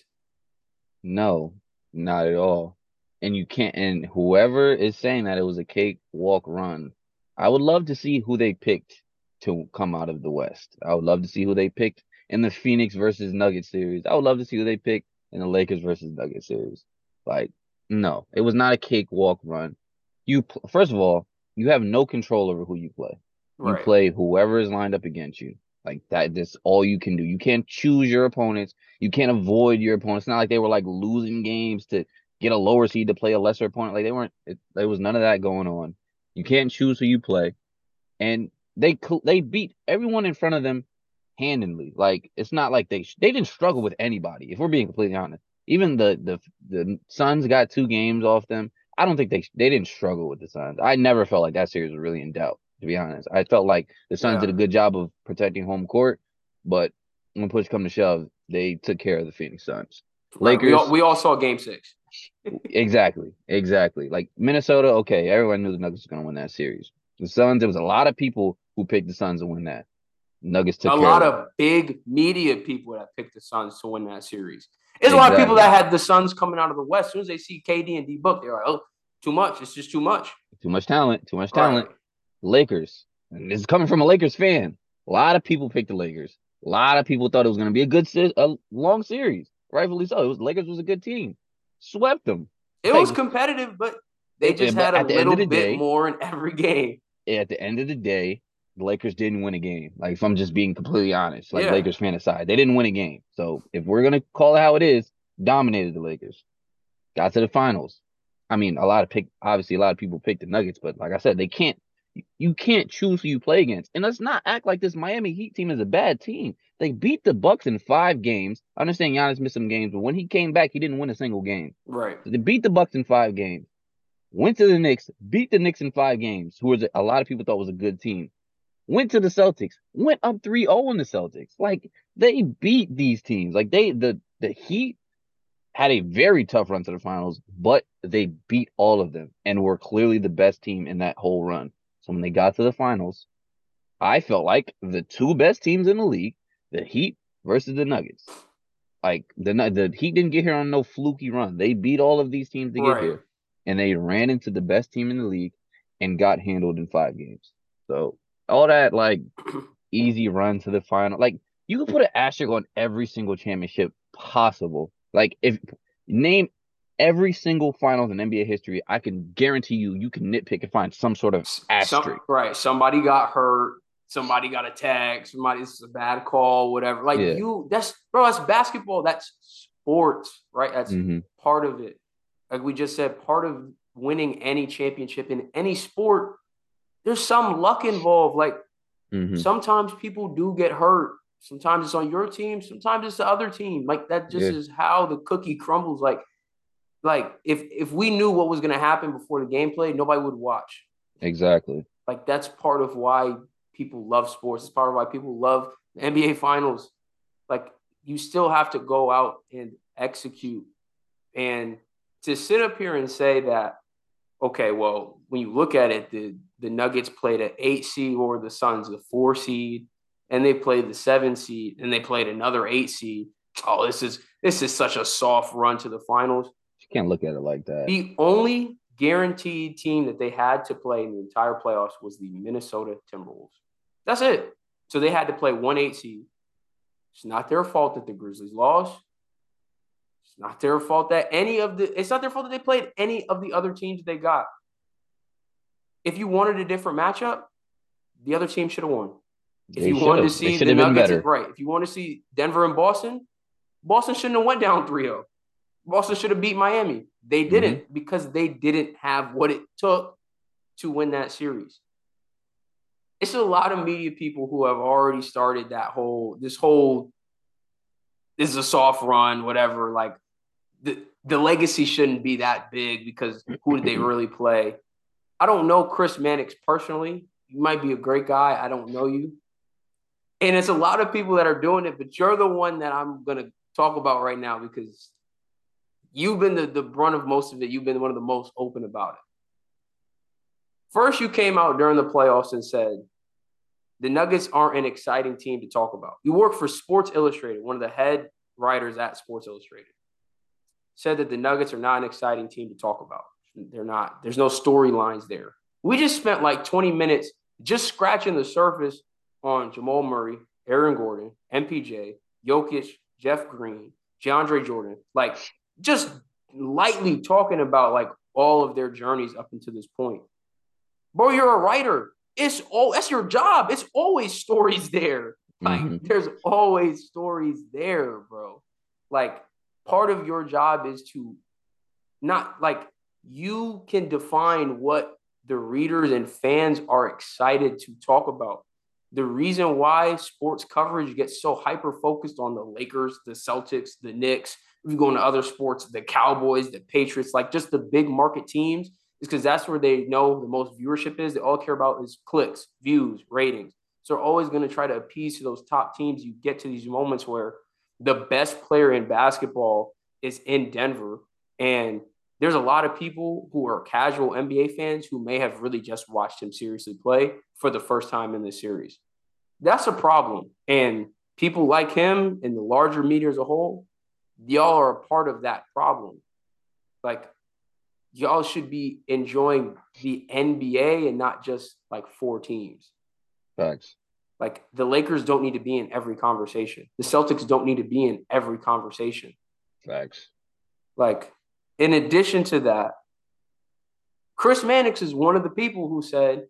Speaker 2: No, not at all. And you can't, and whoever is saying that it was a cakewalk run, I would love to see who they picked to come out of the West. I would love to see who they picked in the Phoenix versus Nuggets series. I would love to see who they picked in the Lakers versus Nuggets series. Like, no, it was not a cakewalk run. You first of all, you have no control over who you play. You right. play whoever is lined up against you. Like that, that's all you can do. You can't choose your opponents. You can't avoid your opponents. It's not like they were like losing games to get a lower seed to play a lesser opponent. Like they weren't. It, there was none of that going on. You can't choose who you play, and they they beat everyone in front of them handedly. Like it's not like they they didn't struggle with anybody. If we're being completely honest, even the the the Suns got two games off them. I don't think they they didn't struggle with the Suns. I never felt like that series was really in doubt. To be honest, I felt like the Suns yeah. did a good job of protecting home court, but when push come to shove, they took care of the Phoenix Suns.
Speaker 1: Lakers. We all, we all saw Game Six.
Speaker 2: exactly, exactly. Like Minnesota, okay, everyone knew the Nuggets was going to win that series. The Suns, there was a lot of people who picked the Suns to win that. Nuggets took
Speaker 1: a lot of, of big media people that picked the Suns to win that series. There's exactly. a lot of people that had the Suns coming out of the West. As soon as they see KD and D Book, they're like, "Oh, too much. It's just too much.
Speaker 2: Too much talent. Too much talent." Right. Lakers, and this is coming from a Lakers fan. A lot of people picked the Lakers. A lot of people thought it was going to be a good, a long series. Rightfully so. It was Lakers was a good team. Swept them.
Speaker 1: It was competitive, but they just had a little bit day, more in every game.
Speaker 2: At the end of the day, the Lakers didn't win a game. Like if I'm just being completely honest, like yeah. Lakers fan aside, they didn't win a game. So if we're gonna call it how it is, dominated the Lakers, got to the finals. I mean, a lot of pick obviously a lot of people picked the Nuggets, but like I said, they can't. You can't choose who you play against, and let's not act like this Miami Heat team is a bad team. They beat the Bucks in five games. I understand Giannis missed some games, but when he came back, he didn't win a single game.
Speaker 1: Right.
Speaker 2: So they beat the Bucks in five games. Went to the Knicks, beat the Knicks in five games, who was a lot of people thought was a good team went to the Celtics, went up 3-0 on the Celtics. Like they beat these teams. Like they the the Heat had a very tough run to the finals, but they beat all of them and were clearly the best team in that whole run. So when they got to the finals, I felt like the two best teams in the league, the Heat versus the Nuggets. Like the the Heat didn't get here on no fluky run. They beat all of these teams to right. get here, and they ran into the best team in the league and got handled in five games. So all that like easy run to the final. Like you could put an asterisk on every single championship possible. Like if name every single finals in NBA history, I can guarantee you you can nitpick and find some sort of asterisk. Some,
Speaker 1: right. Somebody got hurt. Somebody got attacked. Somebody this is a bad call. Whatever. Like yeah. you, that's bro. That's basketball. That's sports. Right. That's mm-hmm. part of it. Like we just said, part of winning any championship in any sport there's some luck involved. Like mm-hmm. sometimes people do get hurt. Sometimes it's on your team. Sometimes it's the other team. Like that just yeah. is how the cookie crumbles. Like, like if if we knew what was going to happen before the game played, nobody would watch.
Speaker 2: Exactly.
Speaker 1: Like that's part of why people love sports. It's part of why people love the NBA finals. like you still have to go out and execute. And to sit up here and say that, okay, well, when you look at it, the the Nuggets played an eight seed or the Suns a four seed, and they played the seven seed, and they played another eight seed. Oh, this is this is such a soft run to the finals.
Speaker 2: Can't look at it like that.
Speaker 1: The only guaranteed team that they had to play in the entire playoffs was the Minnesota Timberwolves. That's it. So they had to play one eight seed. It's not their fault that the Grizzlies lost. It's not their fault that any of the it's not their fault that they played any of the other teams they got. If you wanted a different matchup, the other team should have won. If
Speaker 2: They
Speaker 1: you wanted to see the Nuggets, right? If you want to see Denver and Boston, Boston shouldn't have went down 3-0. Boston should have beat Miami. They didn't
Speaker 2: Mm-hmm.
Speaker 1: because they didn't have what it took to win that series. It's a lot of media people who have already started that whole this whole this is a soft run, whatever. Like the the legacy shouldn't be that big because who did they really play? I don't know Chris Mannix personally. You might be a great guy. I don't know you. And it's a lot of people that are doing it, but you're the one that I'm gonna talk about right now because you've been the, the brunt of most of it. You've been one of the most open about it. First, you came out during the playoffs and said the Nuggets aren't an exciting team to talk about. You work for Sports Illustrated, one of the head writers at Sports Illustrated. Said that the Nuggets are not an exciting team to talk about. They're not. There's no storylines there. We just spent like 20 minutes just scratching the surface on Jamal Murray, Aaron Gordon, MPJ, Jokic, Jeff Green, DeAndre Jordan, like just lightly talking about like all of their journeys up until this point. Bro, you're a writer. It's all that's your job. It's always stories there. Like
Speaker 2: Mhm.
Speaker 1: there's always stories there, bro. Like part of your job is to not like you can define what the readers and fans are excited to talk about. The reason why sports coverage gets so hyper focused on the Lakers, the Celtics, the Knicks, if you go into other sports, the Cowboys, the Patriots, like just the big market teams, is because that's where they know the most viewership is. They all care about is clicks, views, ratings. So they're always going to try to appease to those top teams. You get to these moments where the best player in basketball is in Denver. And there's a lot of people who are casual NBA fans who may have really just watched him seriously play for the first time in this series. That's a problem. And people like him and the larger media as a whole, y'all are a part of that problem. Like, y'all should be enjoying the NBA and not just like four teams.
Speaker 2: Thanks.
Speaker 1: Like the Lakers don't need to be in every conversation. The Celtics don't need to be in every conversation.
Speaker 2: Thanks.
Speaker 1: Like, in addition to that, Chris Mannix is one of the people who said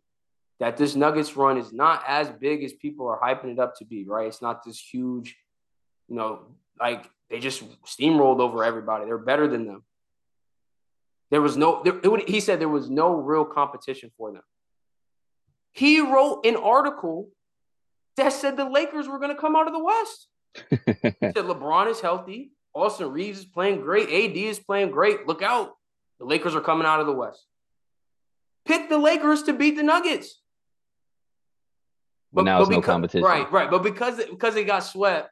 Speaker 1: that this Nuggets run is not as big as people are hyping it up to be, right? It's not this huge, you know, like they just steamrolled over everybody. They're better than them. There was no, there, would, he said there was no real competition for them. He wrote an article that said the Lakers were going to come out of the West. He said LeBron is healthy. Austin Reaves is playing great. AD is playing great. Look out. The Lakers are coming out of the West. Pick the Lakers to beat the Nuggets.
Speaker 2: But now it's no competition.
Speaker 1: Right, right. But because because they got swept,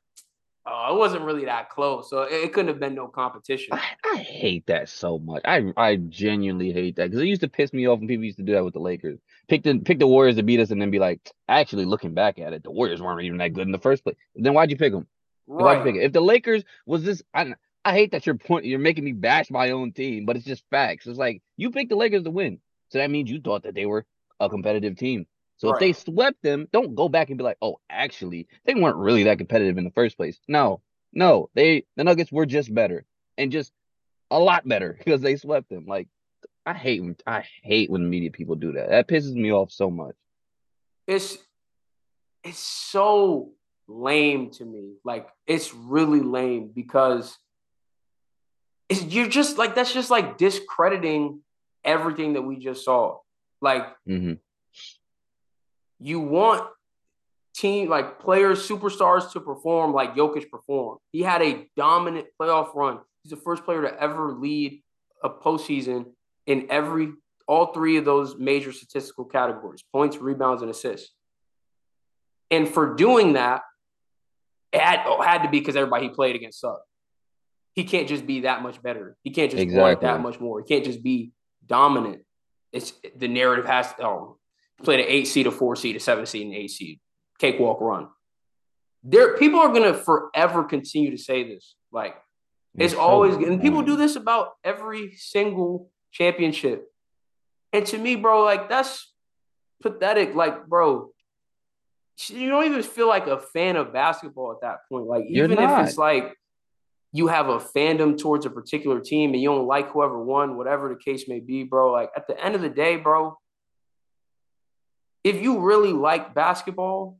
Speaker 1: uh, it wasn't really that close. So it, it couldn't have been no competition.
Speaker 2: I, I hate that so much. I I genuinely hate that because it used to piss me off when people used to do that with the Lakers. Pick the pick the Warriors to beat us and then be like, actually looking back at it, the Warriors weren't even that good in the first place. Then why'd you pick them? Why'd you pick it? If the Lakers was this, I I hate that you're point you're making me bash my own team, but it's just facts. It's like you picked the Lakers to win, so that means you thought that they were a competitive team. So if they swept them, don't go back and be like, oh, actually, they weren't really that competitive in the first place. No, no, they the Nuggets were just better and just a lot better because they swept them. Like I hate when I hate when media people do that. That pisses me off so much.
Speaker 1: It's it's so lame to me. Like it's really lame because it's, you're just like that's just like discrediting everything that we just saw. Like
Speaker 2: hmm
Speaker 1: you want team like players, superstars to perform like Jokic performed. He had a dominant playoff run. He's the first player to ever lead a postseason in every all three of those major statistical categories: points, rebounds, and assists. And for doing that, It had, it had to be because everybody he played against sucked. He can't just be that much better. He can't just
Speaker 2: Exactly.
Speaker 1: want that much more. He can't just be dominant. It's the narrative has to oh, played an eight seed, a four seed, a seven seed, an eight seed. Cakewalk run. There people are gonna forever continue to say this. Like it's
Speaker 2: so
Speaker 1: always and people do this about every single championship. And to me, bro, like that's pathetic. Like, bro, you don't even feel like a fan of basketball at that point. Like,
Speaker 2: You're
Speaker 1: even if it's like you have a fandom towards a particular team and you don't like whoever won, whatever the case may be, bro. Like at the end of the day, bro, if you really like basketball,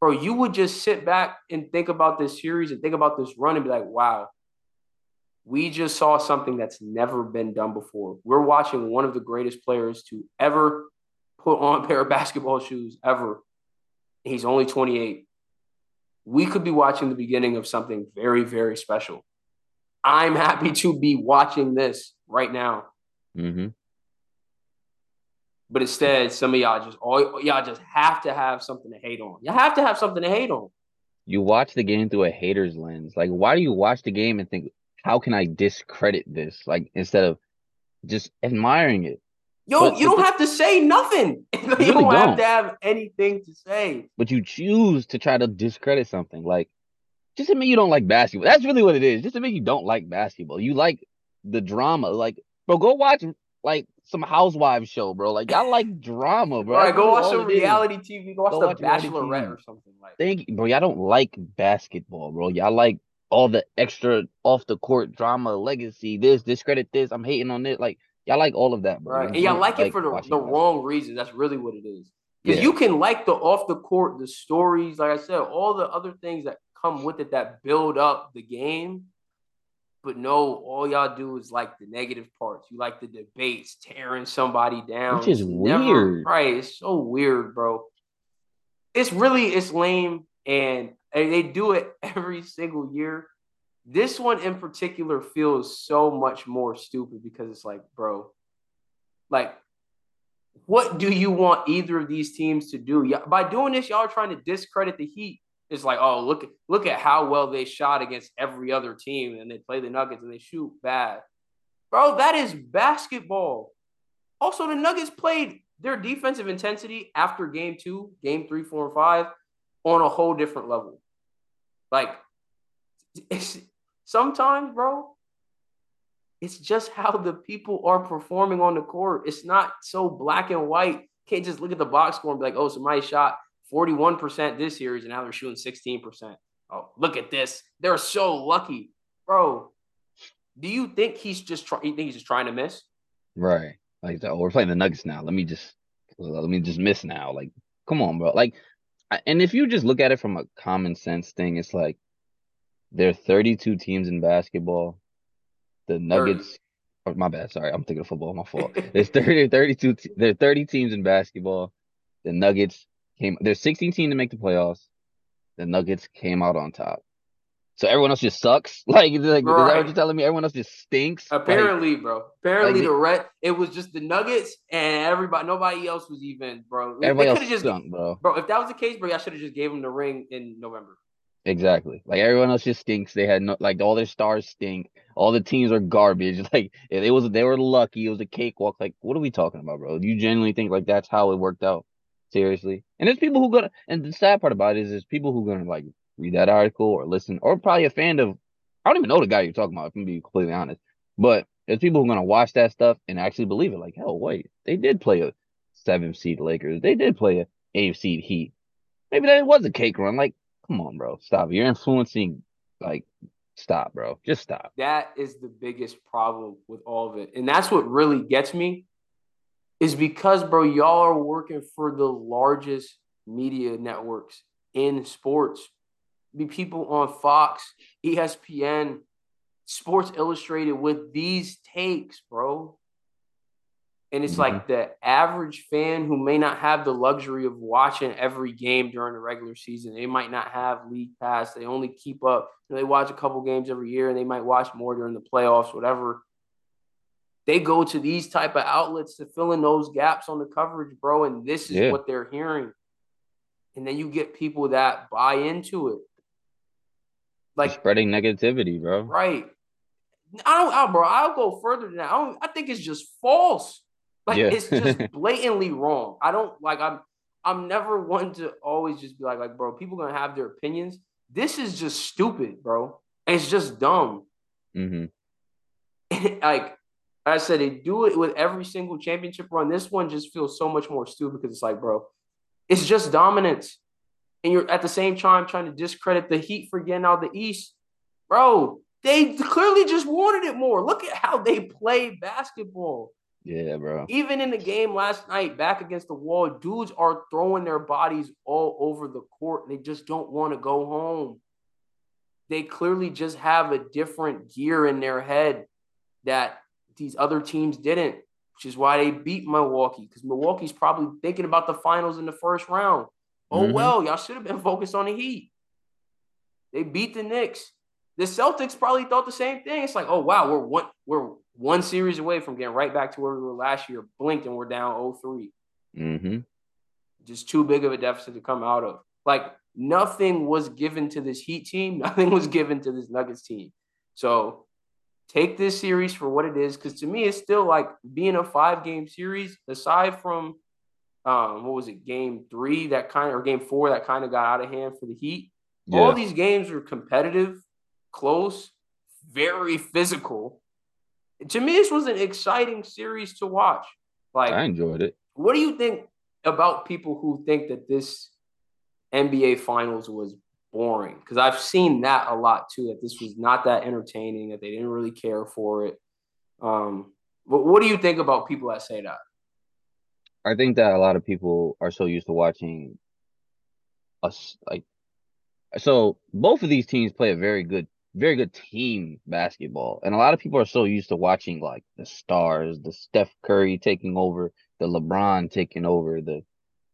Speaker 1: bro, you would just sit back and think about this series and think about this run and be like, wow, we just saw something that's never been done before. We're watching one of the greatest players to ever put on a pair of basketball shoes ever. He's only 28. We could be watching the beginning of something very, very special. I'm happy to be watching this right now.
Speaker 2: Mhm.
Speaker 1: But instead, some of y'all just all y'all just have to have something to hate on. You have to have something to hate on.
Speaker 2: You watch the game through a hater's lens. Like, why do you watch the game and think, how can I discredit this? Like, instead of just admiring it.
Speaker 1: Yo,
Speaker 2: But
Speaker 1: you don't have to say nothing. you
Speaker 2: really
Speaker 1: don't have
Speaker 2: don't.
Speaker 1: to have anything to say.
Speaker 2: but you choose to try to discredit something. Like, just admit you don't like basketball. That's really what it is. Just admit you don't like basketball. You like the drama. Like, bro, go watch like some housewives show, bro. Like, y'all like drama, bro.
Speaker 1: All right, go watch some
Speaker 2: it is.
Speaker 1: reality TV. Go watch
Speaker 2: Go
Speaker 1: The
Speaker 2: watch
Speaker 1: Bachelorette
Speaker 2: TV.
Speaker 1: or something like.
Speaker 2: Thank you, bro. Y'all don't like basketball, bro. Y'all like all the extra off the court drama, legacy, this, discredit this. I'm hating on it. Like, y'all like all of that, bro.
Speaker 1: Right, and y'all
Speaker 2: don't
Speaker 1: like it for the, the wrong reasons. That's really what it is. Because
Speaker 2: Yeah.
Speaker 1: you can like the off the court, the stories, like I said, all the other things that come with it that build up the game. But no, all y'all do is like the negative parts. You like the debates, tearing somebody down.
Speaker 2: Which is
Speaker 1: never-
Speaker 2: weird.
Speaker 1: right? It's so weird, bro. It's really it's lame, and, and they do it every single year. This one in particular feels so much more stupid because it's like, bro, like what do you want either of these teams to do? Yeah, by doing this, y'all are trying to discredit the Heat. It's like, oh, look look at how well they shot against every other team, and they play the Nuggets and they shoot bad. Bro, that is basketball. Also, the Nuggets played their defensive intensity after game two, game three, four, and five on a whole different level. Like, sometimes, bro, it's just how the people are performing on the court. It's not so black and white. Can't just look at the box score and be like, oh, somebody shot 41% this series and now they're shooting 16%. Oh, look at this. They're so lucky. Bro, do you think he's just trying you think he's just trying to miss?
Speaker 2: Right. Like, oh, we're playing the Nuggets now. Let me just, let me just miss now. Like, come on, bro. Like, and if you just look at it from a common sense thing, it's like there are 32 teams in basketball. The Nuggets, oh, my bad. Sorry, I'm thinking of football. My fault. There's 30, 32. te- There are 30 teams in basketball. The Nuggets came. There's 16 teams to make the playoffs. The Nuggets came out on top. So everyone else just sucks. Like, like is that what you're telling me? Everyone else just stinks. Like,
Speaker 1: Apparently, bro. Apparently,
Speaker 2: like-
Speaker 1: the red it was just the Nuggets and everybody. Nobody else was even, bro. They
Speaker 2: everybody else
Speaker 1: just,
Speaker 2: stunk, bro.
Speaker 1: bro. If that was the case, bro, I should have just gave him the ring in November.
Speaker 2: Exactly. Like everyone else just stinks. They had no like all their stars stink. All the teams are garbage. Like it, it was they were lucky. It was a cakewalk. Like what are we talking about, bro? Do you genuinely think like that's how it worked out? Seriously. And there's people who gonna and the sad part about it is there's people who gonna like read that article or listen or probably a fan of I don't even know the guy you're talking about, if I'm being completely honest. But there's people who are gonna watch that stuff and actually believe it. Like, hell, wait, they did play a seven seed Lakers. They did play a eight seed Heat. Maybe that was a cake run. Like, come on, bro. Stop. You're influencing like stop, bro. Just stop.
Speaker 1: That is the biggest problem with all of it. And that's what really gets me is because, bro, y'all are working for the largest media networks in sports. Be people on Fox, ESPN, Sports Illustrated with these takes, bro. And it's like mm-hmm. the average fan who may not have the luxury of watching every game during the regular season. They might not have league pass. They only keep up. You know, they watch a couple games every year and they might watch more during the playoffs, whatever. They go to these type of outlets to fill in those gaps on the coverage, bro. And this is
Speaker 2: Yeah.
Speaker 1: what they're hearing. And then you get people that buy into it.
Speaker 2: like spreading negativity, bro.
Speaker 1: Right. I don't, I, bro. I'll go further than that. I, don't, I think it's just false. Like yeah. it's just blatantly wrong. I don't like. I'm. I'm never one to always just be like, like, bro. People gonna have their opinions. This is just stupid, bro. it's just dumb.
Speaker 2: Mm-hmm.
Speaker 1: like I said, they do it with every single championship run. This one just feels so much more stupid because it's like, bro, it's just dominance. And you're at the same time trying to discredit the Heat for getting out the East. Bro, they clearly just wanted it more. Look at how they play basketball.
Speaker 2: Yeah, bro.
Speaker 1: Even in the game last night, back against the wall, dudes are throwing their bodies all over the court. They just don't want to go home. They clearly just have a different gear in their head that these other teams didn't, which is why they beat Milwaukee because Milwaukee's probably thinking about the finals in the first round. Oh, mm-hmm. well, y'all should have been focused on the Heat. They beat the Knicks. The Celtics probably thought the same thing. It's like, oh wow, we're one we're one series away from getting right back to where we were last year. Blinked and we're down
Speaker 2: 3 mm-hmm.
Speaker 1: Just too big of a deficit to come out of. Like nothing was given to this Heat team. Nothing was given to this Nuggets team. So take this series for what it is because to me it's still like being a five game series aside from um what was it game three that kind of or game four that kind of got out of hand for the heat? Yeah. all these games were competitive close very physical. To me this was an exciting series to watch. Like
Speaker 2: i enjoyed it.
Speaker 1: what do you think about people who think that this nba finals was boring because I've seen that a lot too. That this was not that entertaining. That they didn't really care for it. Um, but what do you think about people that say that?
Speaker 2: I think that a lot of people are so used to watching us like. So both of these teams play a very good, very good team basketball, and a lot of people are so used to watching like the stars, the Steph Curry taking over, the LeBron taking over, the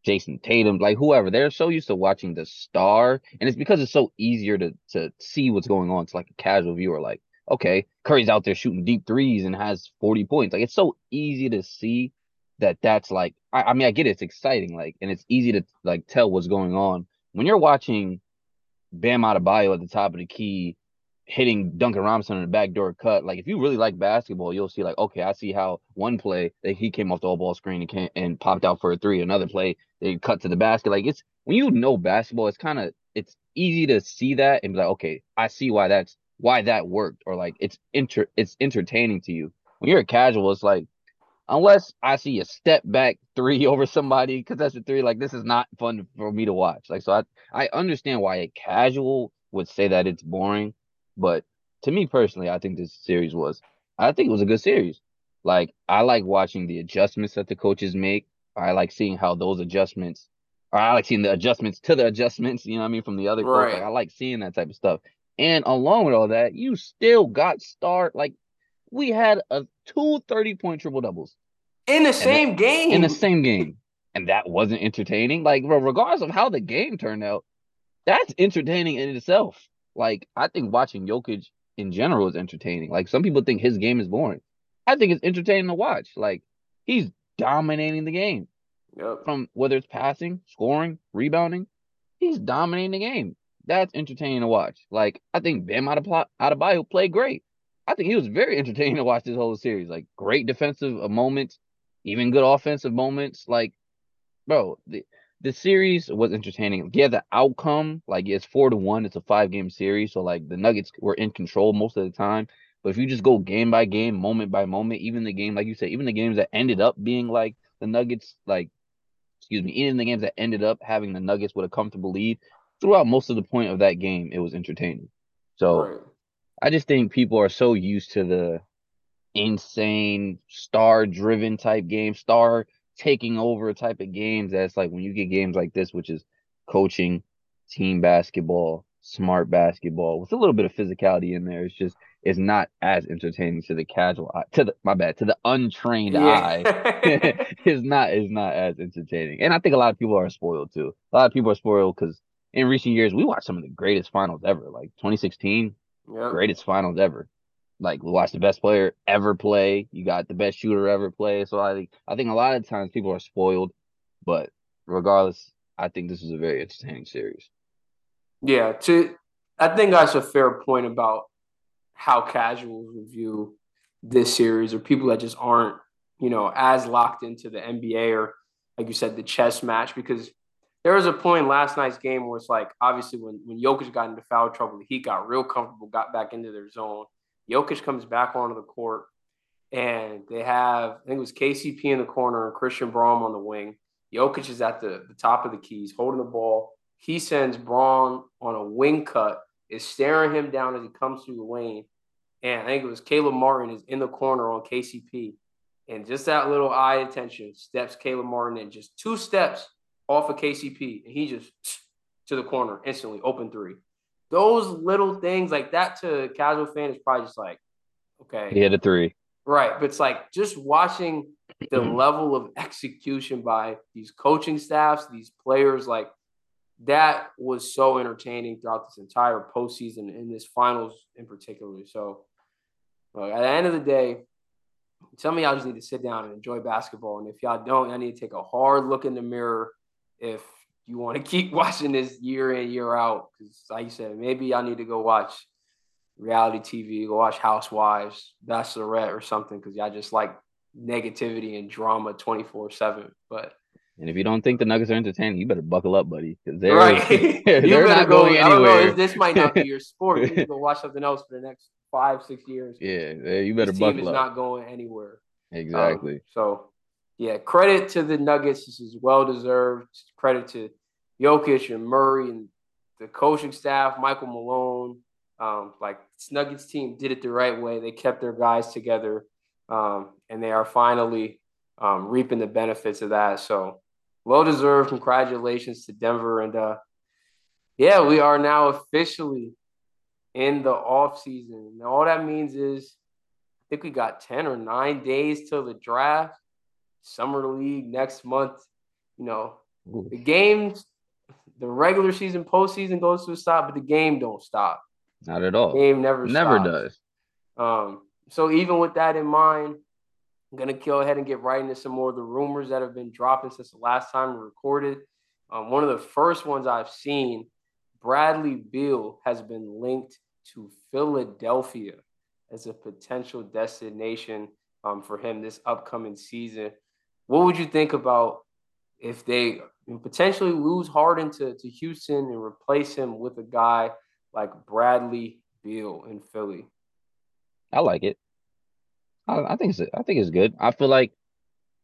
Speaker 2: Jayson Tatum, like whoever. They're so used to watching the star, and it's because it's so easier to to see what's going on. It's like a casual viewer, like, okay, Curry's out there shooting deep threes and has 40 points. Like it's so easy to see that that's like I, I mean, I get it, it's exciting, like, and it's easy to like tell what's going on. When you're watching Bam Adebayo at the top of the key hitting Duncan Robinson in the backdoor cut. Like if you really like basketball, you'll see like, okay, I see how one play that he came off the all ball screen and came, and popped out for a three. Another play they cut to the basket. Like it's when you know basketball, it's kind of it's easy to see that and be like, okay, I see why that's why that worked, or like it's inter it's entertaining to you. When you're a casual, it's like unless I see a step back three over somebody because that's a three, like this is not fun for me to watch. Like so, I I understand why a casual would say that it's boring but to me personally, I think this series was I think it was a good series. Like I like watching the adjustments that the coaches make. I like seeing how those adjustments or I like seeing the adjustments to the adjustments, you know what I mean, from the other right. coach. Like I like seeing that type of stuff. And along with all that, you still got start like we had a two 30 point triple doubles.
Speaker 1: In the same that, game.
Speaker 2: In the same game. And that wasn't entertaining. Like, regardless of how the game turned out, that's entertaining in itself. Like I think watching Jokic in general is entertaining. Like some people think his game is boring. I think it's entertaining to watch. Like he's dominating the game.
Speaker 1: Yep.
Speaker 2: From whether it's passing, scoring, rebounding, he's dominating the game. That's entertaining to watch. Like I think Bam Adebayo played great. I think he was very entertaining to watch this whole series. Like great defensive moments, even good offensive moments. Like, bro, the, the series was entertaining. Yeah, the outcome, like it's four to one. It's a five game series. So like the Nuggets were in control most of the time. But if you just go game by game, moment by moment, even the game, like you said, even the games that ended up being like the Nuggets, like excuse me, even the games that ended up having the Nuggets with a comfortable lead, throughout most of the point of that game, it was entertaining. So right. I just think people are so used to the insane star driven type game, star taking over type of games that's like when you get games like this, which is coaching, team basketball, smart basketball with a little bit of physicality in there. It's just it's not as entertaining to the casual eye, to the my bad, to the untrained yeah. eye. it's not is not as entertaining. And I think a lot of people are spoiled too. A lot of people are spoiled because in recent years we watched some of the greatest finals ever, like 2016, yep. greatest finals ever like watch the best player ever play. You got the best shooter ever play. So I think I think a lot of times people are spoiled, but regardless, I think this is a very entertaining series.
Speaker 1: Yeah, to I think that's a fair point about how casuals review this series or people that just aren't, you know, as locked into the NBA or like you said, the chess match because there was a point last night's game where it's like obviously when when Jokic got into foul trouble, he got real comfortable, got back into their zone. Jokic comes back onto the court, and they have I think it was KCP in the corner and Christian Braun on the wing. Jokic is at the, the top of the keys, holding the ball. He sends Braun on a wing cut, is staring him down as he comes through the lane. And I think it was Caleb Martin is in the corner on KCP. And just that little eye attention steps Caleb Martin in just two steps off of KCP. And he just to the corner instantly, open three. Those little things like that to a casual fan is probably just like, okay.
Speaker 2: He had a three.
Speaker 1: Right. But it's like just watching the level of execution by these coaching staffs, these players, like that was so entertaining throughout this entire postseason in this finals in particular. So at the end of the day, some of y'all just need to sit down and enjoy basketball. And if y'all don't, I need to take a hard look in the mirror if you want to keep watching this year in, year out. Because like you said, maybe y'all need to go watch reality TV, go watch Housewives, Bachelorette, or something, because y'all just like negativity and drama 24 7. But
Speaker 2: and if you don't think the Nuggets are entertaining, you better buckle up, buddy, because they're right. they're, they're not go, going anywhere.
Speaker 1: Know, this might not be your sport. You need to go watch something else for the next five, six years.
Speaker 2: Yeah, you better
Speaker 1: this
Speaker 2: buckle
Speaker 1: team is not going anywhere.
Speaker 2: Exactly.
Speaker 1: Um, so, yeah, credit to the Nuggets. This is well deserved. Credit to Jokic and Murray and the coaching staff, Michael Malone. Um, like Nuggets team did it the right way. They kept their guys together, um, and they are finally um, reaping the benefits of that. So, well deserved. Congratulations to Denver, and uh, yeah, we are now officially in the off season. And all that means is I think we got 10 or 9 days till the draft. Summer league next month. You know, Ooh. the games, the regular season, postseason goes to a stop, but the game don't stop.
Speaker 2: Not at all.
Speaker 1: The game never
Speaker 2: never
Speaker 1: stops.
Speaker 2: does.
Speaker 1: Um, so even with that in mind, I'm gonna go ahead and get right into some more of the rumors that have been dropping since the last time we recorded. Um, one of the first ones I've seen, Bradley Beal has been linked to Philadelphia as a potential destination um, for him this upcoming season. What would you think about if they potentially lose Harden to, to Houston and replace him with a guy like Bradley Beal in Philly?
Speaker 2: I like it. I, I think it's I think it's good. I feel like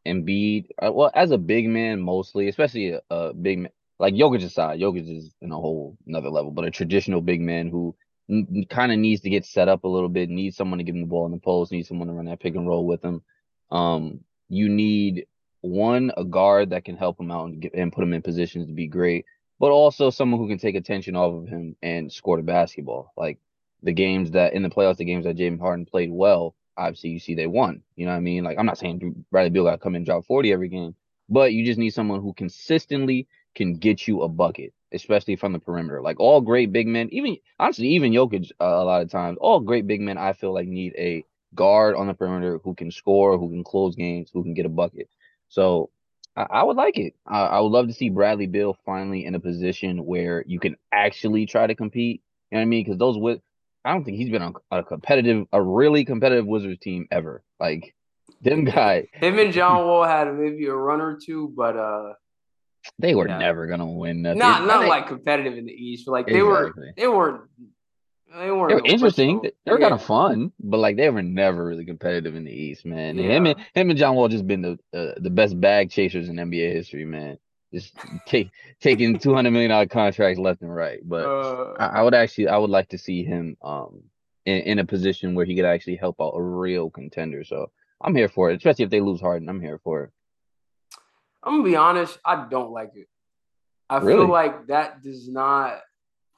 Speaker 2: Embiid, uh, well, as a big man, mostly, especially a, a big man like Jokic aside, Jokic is in a whole another level, but a traditional big man who n- kind of needs to get set up a little bit, needs someone to give him the ball in the post, needs someone to run that pick and roll with him. Um, you need one a guard that can help him out and, get, and put him in positions to be great, but also someone who can take attention off of him and score the basketball. Like the games that in the playoffs, the games that James Harden played well, obviously you see they won. You know what I mean? Like I'm not saying Bradley Beal got to come in and drop 40 every game, but you just need someone who consistently can get you a bucket especially from the perimeter. Like all great big men, even honestly, even Jokic uh, a lot of times, all great big men, I feel like need a guard on the perimeter who can score, who can close games, who can get a bucket. So I, I would like it. I, I, would love to see Bradley Beal finally in a position where you can actually try to compete. You know what I mean? Because those with, I don't think he's been on a competitive, a really competitive Wizards team ever. Like them guy.
Speaker 1: Him and John Wall had maybe a run or two, but uh
Speaker 2: they were yeah. never gonna win
Speaker 1: nothing. Not not like competitive in the East, but like they were they were they weren't
Speaker 2: they were interesting. They were yeah. kind of fun, but like they were never really competitive in the East, man. Yeah. Him and him and John Wall just been the uh, the best bag chasers in NBA history, man. Just take taking two hundred million dollar contracts left and right. But uh, I, I, would actually I would like to see him um in, in a position where he could actually help out a real contender. So I'm here for it, especially if they lose Harden. I'm here for it.
Speaker 1: I'm gonna be honest, I don't like it. I really? feel like that does not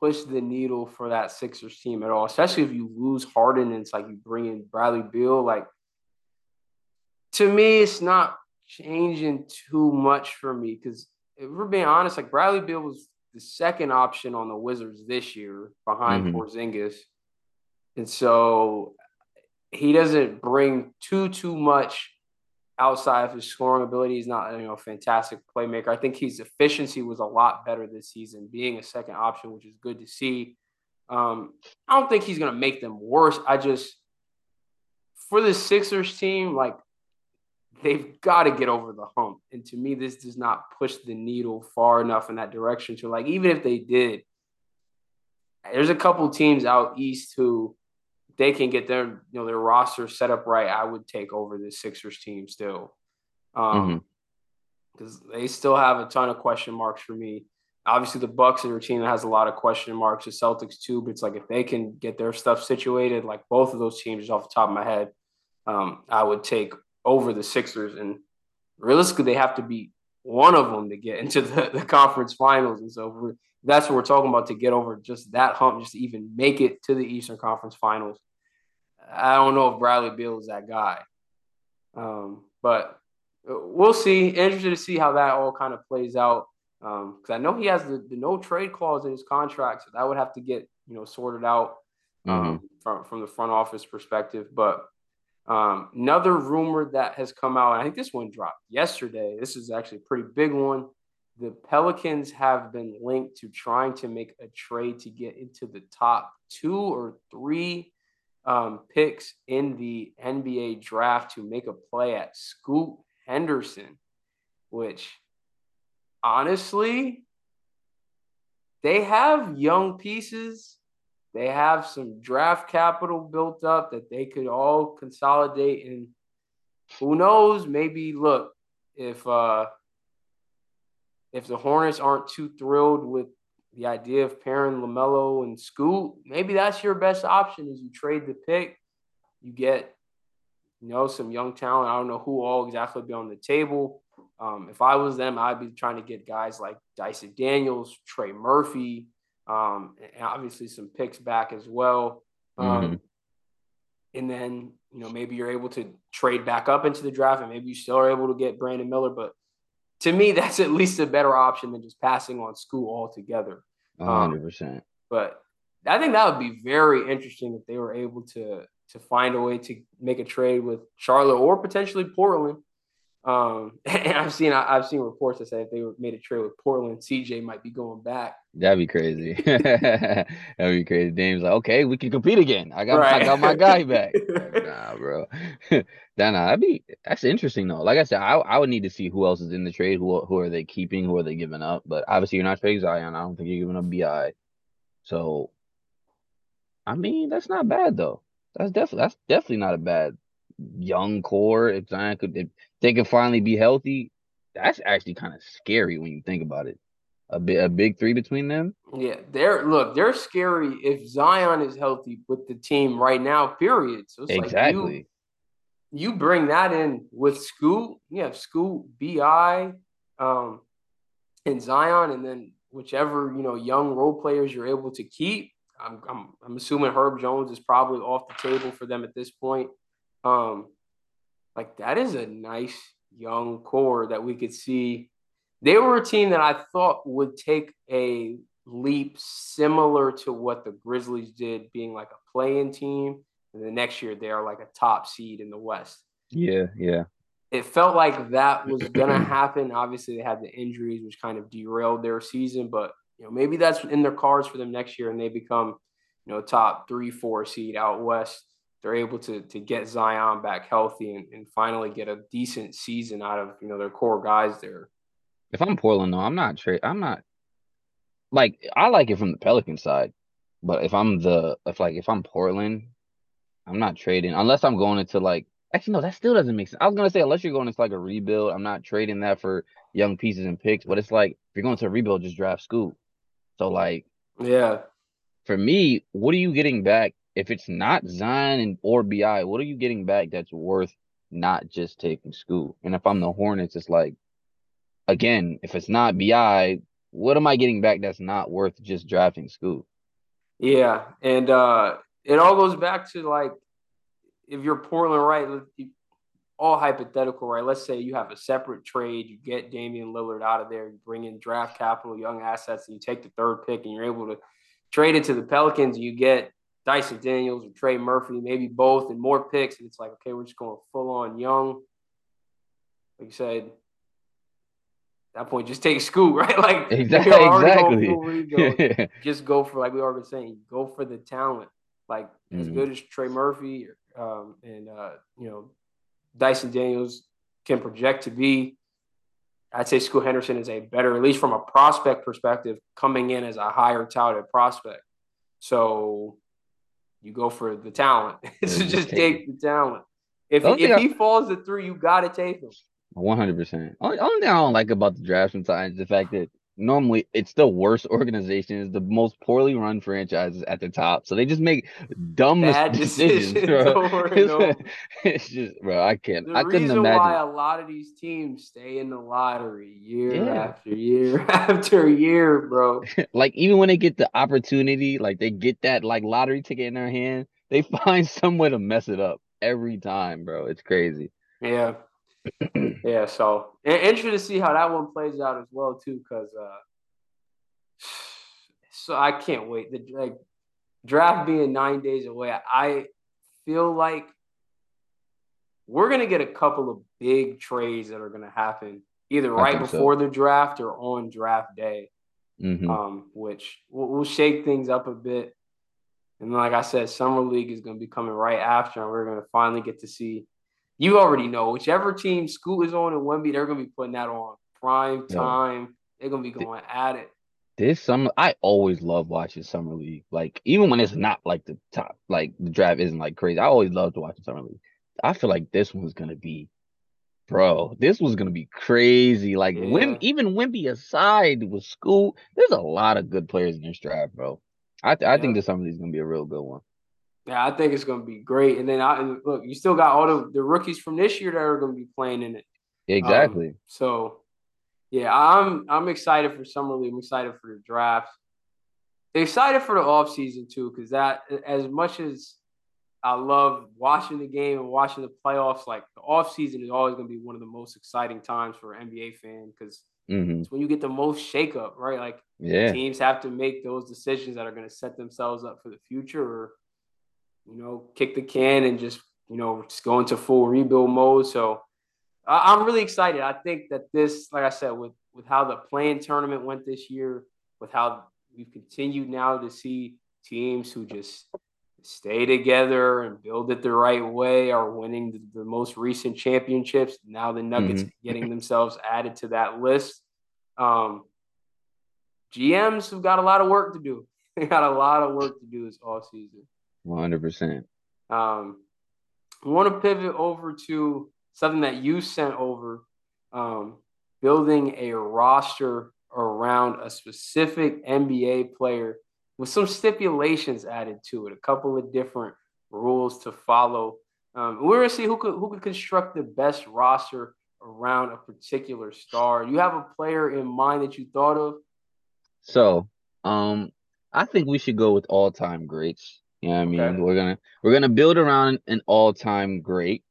Speaker 1: push the needle for that Sixers team at all, especially if you lose Harden and it's like you bring in Bradley Beal. Like to me, it's not changing too much for me because if we're being honest, like Bradley Beal was the second option on the Wizards this year behind mm-hmm. Porzingis, and so he doesn't bring too too much outside of his scoring ability, he's not you know a fantastic playmaker. I think his efficiency was a lot better this season, being a second option, which is good to see. Um, I don't think he's going to make them worse. I just, for the Sixers team, like they've got to get over the hump. And to me, this does not push the needle far enough in that direction to like, even if they did, there's a couple teams out east who they can get their you know their roster set up right. I would take over the Sixers team still, um, because mm-hmm. they still have a ton of question marks for me. Obviously, the Bucks are a team that has a lot of question marks. The Celtics too, but it's like if they can get their stuff situated, like both of those teams, off the top of my head, um, I would take over the Sixers. And realistically, they have to beat one of them to get into the, the conference finals. And so that's what we're talking about to get over just that hump, just to even make it to the Eastern Conference Finals. I don't know if Bradley Beal is that guy. Um, but we'll see. Interested to see how that all kind of plays out. Because um, I know he has the, the, no trade clause in his contract, so that would have to get you know sorted out um, mm-hmm. from from the front office perspective. But um, another rumor that has come out, I think this one dropped yesterday. This is actually a pretty big one. The Pelicans have been linked to trying to make a trade to get into the top two or three um, picks in the NBA draft to make a play at Scoot Henderson, which honestly, they have young pieces. They have some draft capital built up that they could all consolidate and who knows? Maybe look if uh if the hornets aren't too thrilled with the idea of pairing lamelo and scoot maybe that's your best option is you trade the pick you get you know some young talent i don't know who all exactly be on the table um, if i was them i'd be trying to get guys like dyson daniels trey murphy um, and obviously some picks back as well. Um, mm-hmm. And then, you know, maybe you're able to trade back up into the draft and maybe you still are able to get Brandon Miller. But to me, that's at least a better option than just passing on Scoot altogether.
Speaker 2: 100%. Um,
Speaker 1: but I think that would be very interesting if they were able to to find a way to make a trade with Charlotte or potentially Portland um, and I've seen I've seen reports that say if they made a trade with Portland, CJ might be going back.
Speaker 2: That'd be crazy. That'd be crazy. Dame's like, okay, we can compete again. I got right. I got my guy back. like, nah, bro. nah, nah, that'd be that's interesting though. Like I said, I I would need to see who else is in the trade. Who who are they keeping? Who are they giving up? But obviously, you're not trading Zion. I don't think you're giving up Bi. So, I mean, that's not bad though. That's definitely that's definitely not a bad young core. If Zion could, if they can finally be healthy, that's actually kind of scary when you think about it. A bit, a big three between them.
Speaker 1: Yeah, they're look, they're scary if Zion is healthy with the team right now. Period. So exactly. Like you, you, bring that in with Scoot. You have Scoot, Bi, um, and Zion, and then whichever you know young role players you're able to keep. I'm, I'm, I'm assuming Herb Jones is probably off the table for them at this point. Um, like that is a nice young core that we could see. They were a team that I thought would take a leap similar to what the Grizzlies did, being like a play-in team. And the next year they are like a top seed in the West.
Speaker 2: Yeah, yeah.
Speaker 1: It felt like that was gonna happen. Obviously, they had the injuries, which kind of derailed their season, but you know, maybe that's in their cards for them next year and they become, you know, top three, four seed out west they're able to to get Zion back healthy and, and finally get a decent season out of you know their core guys there.
Speaker 2: If I'm Portland though, I'm not trade. I'm not like I like it from the Pelican side, but if I'm the if like if I'm Portland, I'm not trading unless I'm going into like actually no, that still doesn't make sense. I was gonna say unless you're going into like a rebuild, I'm not trading that for young pieces and picks. But it's like if you're going to a rebuild, just draft Scoot. So like
Speaker 1: yeah,
Speaker 2: for me, what are you getting back if it's not Zion and or Bi, what are you getting back that's worth not just taking Scoot? And if I'm the Hornets, it's like again, if it's not Bi, what am I getting back that's not worth just drafting Scoot?
Speaker 1: Yeah, and uh it all goes back to like if you're Portland, right? All hypothetical, right? Let's say you have a separate trade, you get Damian Lillard out of there, you bring in draft capital, young assets, and you take the third pick, and you're able to trade it to the Pelicans. You get Dyson Daniels or Trey Murphy, maybe both, and more picks. And it's like, okay, we're just going full on young. Like you said, that point, just take Scoot, right? Like
Speaker 2: Exactly.
Speaker 1: you're already on
Speaker 2: Exactly.
Speaker 1: rebuild. just go for like we already saying, go for the talent. Like as
Speaker 2: Mhm.
Speaker 1: good as Trey Murphy um, and uh, you know Dyson Daniels can project to be, I'd say Scoot Henderson is a better, at least from a prospect perspective, coming in as a higher touted prospect. So you go for the talent. so
Speaker 2: just take
Speaker 1: the talent. If if
Speaker 2: I-
Speaker 1: he falls to three, you gotta take him.
Speaker 2: One hundred percent. Only only thing I don't like about the draft sometimes is the fact that normally it's the worst organizations, the most poorly run franchises at the top. So they just make dumb
Speaker 1: Bad
Speaker 2: decisions,
Speaker 1: decisions
Speaker 2: bro.
Speaker 1: over
Speaker 2: It's,
Speaker 1: over.
Speaker 2: it's just, bro. I can't.
Speaker 1: The
Speaker 2: I couldn't
Speaker 1: reason
Speaker 2: imagine.
Speaker 1: why a lot of these teams stay in the lottery year
Speaker 2: Yeah.
Speaker 1: after year after year, bro.
Speaker 2: Like even when they get the opportunity, like they get that like lottery ticket in their hand, they find some way to mess it up every time, bro. It's crazy.
Speaker 1: Yeah. Yeah, so interested to see how that one plays out as well too, because uh, so I can't wait. The like draft being nine days away, I feel like we're gonna get a couple of big trades that are gonna happen either right
Speaker 2: think so.
Speaker 1: before the draft or on draft day,
Speaker 2: hmm
Speaker 1: um, which will, will shake things up a bit. And like I said, summer league is gonna be coming right after, and we're gonna finally get to see you already know whichever team Scoot is on in Wemby, they're gonna be putting that on prime time. They're gonna be going at it.
Speaker 2: This summer, I always love watching summer league. Like even when it's not like the top, like the draft isn't like crazy. I always love to watch summer league. I feel like this one's gonna be, bro. This was gonna be crazy. Like Wim,
Speaker 1: Yeah.
Speaker 2: even Wemby aside with Scoot, there's a lot of good players in this draft, bro. I th- I think this summer league is gonna be a real good one.
Speaker 1: Yeah, I think it's gonna be great. And then I and look, you still got all the, the rookies from this year that are gonna be playing in it. Um,
Speaker 2: Exactly.
Speaker 1: so yeah, I'm I'm excited for summer league. I'm excited for the draft. Excited for the offseason too, because that as much as I love watching the game and watching the playoffs, like the offseason is always gonna be one of the most exciting times for an NBA fan because
Speaker 2: hmm
Speaker 1: it's when you get the most shakeup, right? Like
Speaker 2: Yeah.
Speaker 1: teams have to make those decisions that are going to set themselves up for the future or you know kick the can and just you know just go into full rebuild mode. So I- i'm really excited. I think that this like i said with with how the play-in tournament went this year with how we've continued now to see teams who just stay together and build it the right way are winning the, the most recent championships. Now the nuggets getting themselves added to that list. Um GMs have got a lot of work to do. They got a lot of work to do this all season.
Speaker 2: One hundred percent.
Speaker 1: Um, I want to pivot over to something that you sent over, um, building a roster around a specific NBA player with some stipulations added to it, a couple of different rules to follow. Um, we're gonna see who could who could construct the best roster around a particular star. You have a player in mind that you thought of?
Speaker 2: So, um, I think we should go with all time greats. You know what I mean?
Speaker 1: Okay.
Speaker 2: We're gonna we're gonna build around an all time great.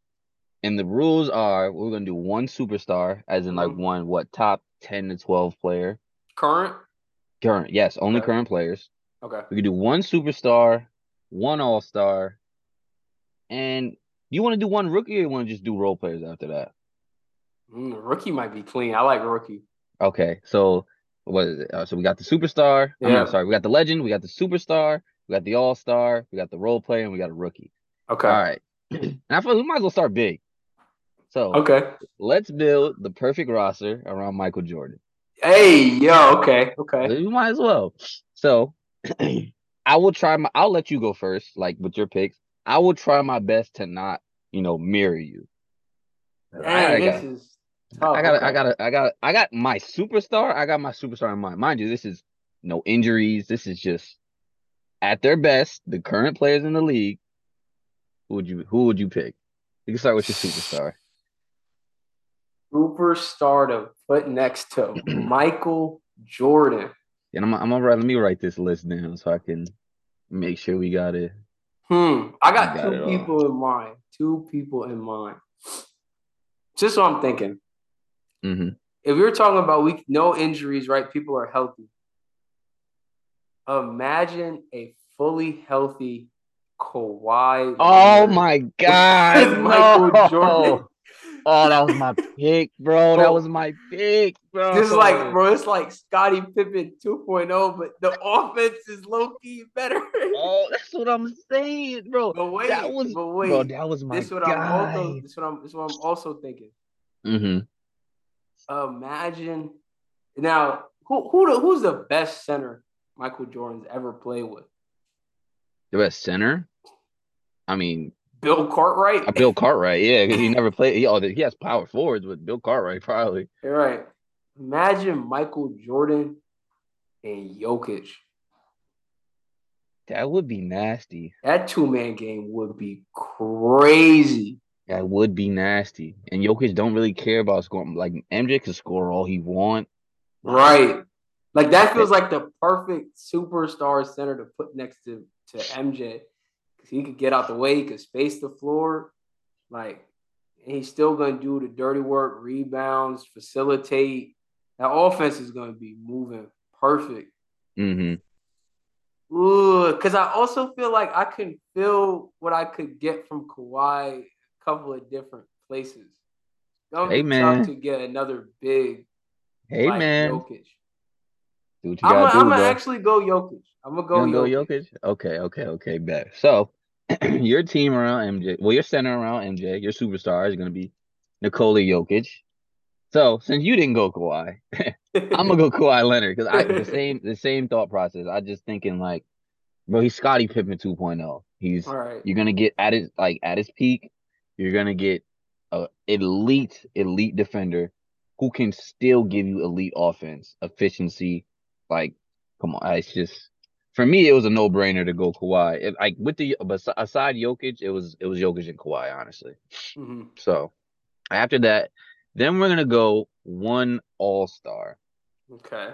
Speaker 2: And the rules are we're gonna do one superstar, as in like
Speaker 1: Mhm.
Speaker 2: one what top ten to twelve player.
Speaker 1: Current?
Speaker 2: Current, yes, only
Speaker 1: Okay.
Speaker 2: current players.
Speaker 1: Okay.
Speaker 2: We could do one superstar, one all star, and you want to do one rookie or you want to just do role players after that?
Speaker 1: Mm, rookie might be clean. I like rookie.
Speaker 2: Okay, so what is it? Uh, so we got the superstar. I mean,
Speaker 1: Yeah.
Speaker 2: sorry, we got the legend, we got the superstar, we got the all star, we got the role player, and we got a rookie.
Speaker 1: Okay.
Speaker 2: All right, and I feel we might as well start big. So
Speaker 1: Okay.
Speaker 2: let's build the perfect roster around Michael Jordan.
Speaker 1: Hey, yo. Okay. Okay.
Speaker 2: We might as well. So I will try my. I'll let you go first, like with your picks. I will try my best to not, you know, mirror you. I, I
Speaker 1: this
Speaker 2: got,
Speaker 1: is tough.
Speaker 2: I got,
Speaker 1: okay.
Speaker 2: I got, I got, I got my superstar. I got my superstar in mind. Mind you, this is no injuries. This is just at their best, the current players in the league. Who would you, who would you pick? You can start with your superstar.
Speaker 1: superstar to put next to Michael Jordan.
Speaker 2: And I'm, I'm gonna write. Let me write this list down so I can make sure we got it.
Speaker 1: Hmm. I got,
Speaker 2: got
Speaker 1: two
Speaker 2: all.
Speaker 1: people in mind. Two people in mind. Just what I'm thinking.
Speaker 2: hmm
Speaker 1: If we're talking about we no injuries, right? People are healthy. Imagine a fully healthy Kawhi.
Speaker 2: Oh my God!
Speaker 1: Michael
Speaker 2: no!
Speaker 1: Jordan.
Speaker 2: Oh, that was my pick, bro. That was my pick, bro.
Speaker 1: This is like, bro, it's like Scottie Pippen 2.0, but the offense is low key better.
Speaker 2: Oh, that's what I'm saying, bro.
Speaker 1: But wait,
Speaker 2: that was,
Speaker 1: but wait,
Speaker 2: bro. That was my
Speaker 1: this what
Speaker 2: guy.
Speaker 1: I'm also this what I'm this what I'm also thinking.
Speaker 2: Mm-hmm.
Speaker 1: Imagine now who who the, who's the best center Michael Jordan's ever played with?
Speaker 2: The best center. I mean,
Speaker 1: Bill Cartwright.
Speaker 2: uh, Bill Cartwright. Yeah, because he never played. He, oh, he has power forwards with Bill Cartwright, probably.
Speaker 1: You're right. Imagine Michael Jordan and Jokic.
Speaker 2: That would be nasty.
Speaker 1: That two man game would be crazy.
Speaker 2: That would be nasty. And Jokic don't really care about scoring. Like MJ can score all he want.
Speaker 1: Right. Like that feels like the perfect superstar center to put next to, to MJ. Cause he could get out the way, he could space the floor. Like he's still gonna do the dirty work, rebounds, facilitate. That offense is gonna be moving perfect.
Speaker 2: Mm-hmm.
Speaker 1: Ooh, because I also feel like I can feel what I could get from Kawhi a couple of different places. Gonna
Speaker 2: Hey, man.
Speaker 1: to get another big
Speaker 2: Hey man,
Speaker 1: Jokic.
Speaker 2: Do what you
Speaker 1: I'm
Speaker 2: gotta
Speaker 1: gonna, I'm gonna actually go Jokic. I'm gonna go,
Speaker 2: gonna go
Speaker 1: Jokic.
Speaker 2: Jokic? Okay, okay, okay, bet. So your team around MJ, well, your center around MJ, your superstar is gonna be Nikola Jokic. So since you didn't go Kawhi, I'm gonna go Kawhi Leonard because I the same the same thought process. I just thinking like, bro, he's Scottie Pippen 2.0. He's
Speaker 1: All right.
Speaker 2: you're gonna get at his like at his peak, you're gonna get a elite elite defender who can still give you elite offense, efficiency. Like, come on, it's just for me, it was a no brainer to go Kawhi. If, like with the but aside Jokic, it was it was Jokic and Kawhi, honestly.
Speaker 1: Mhm.
Speaker 2: So after that, then we're gonna go one All Star.
Speaker 1: Okay.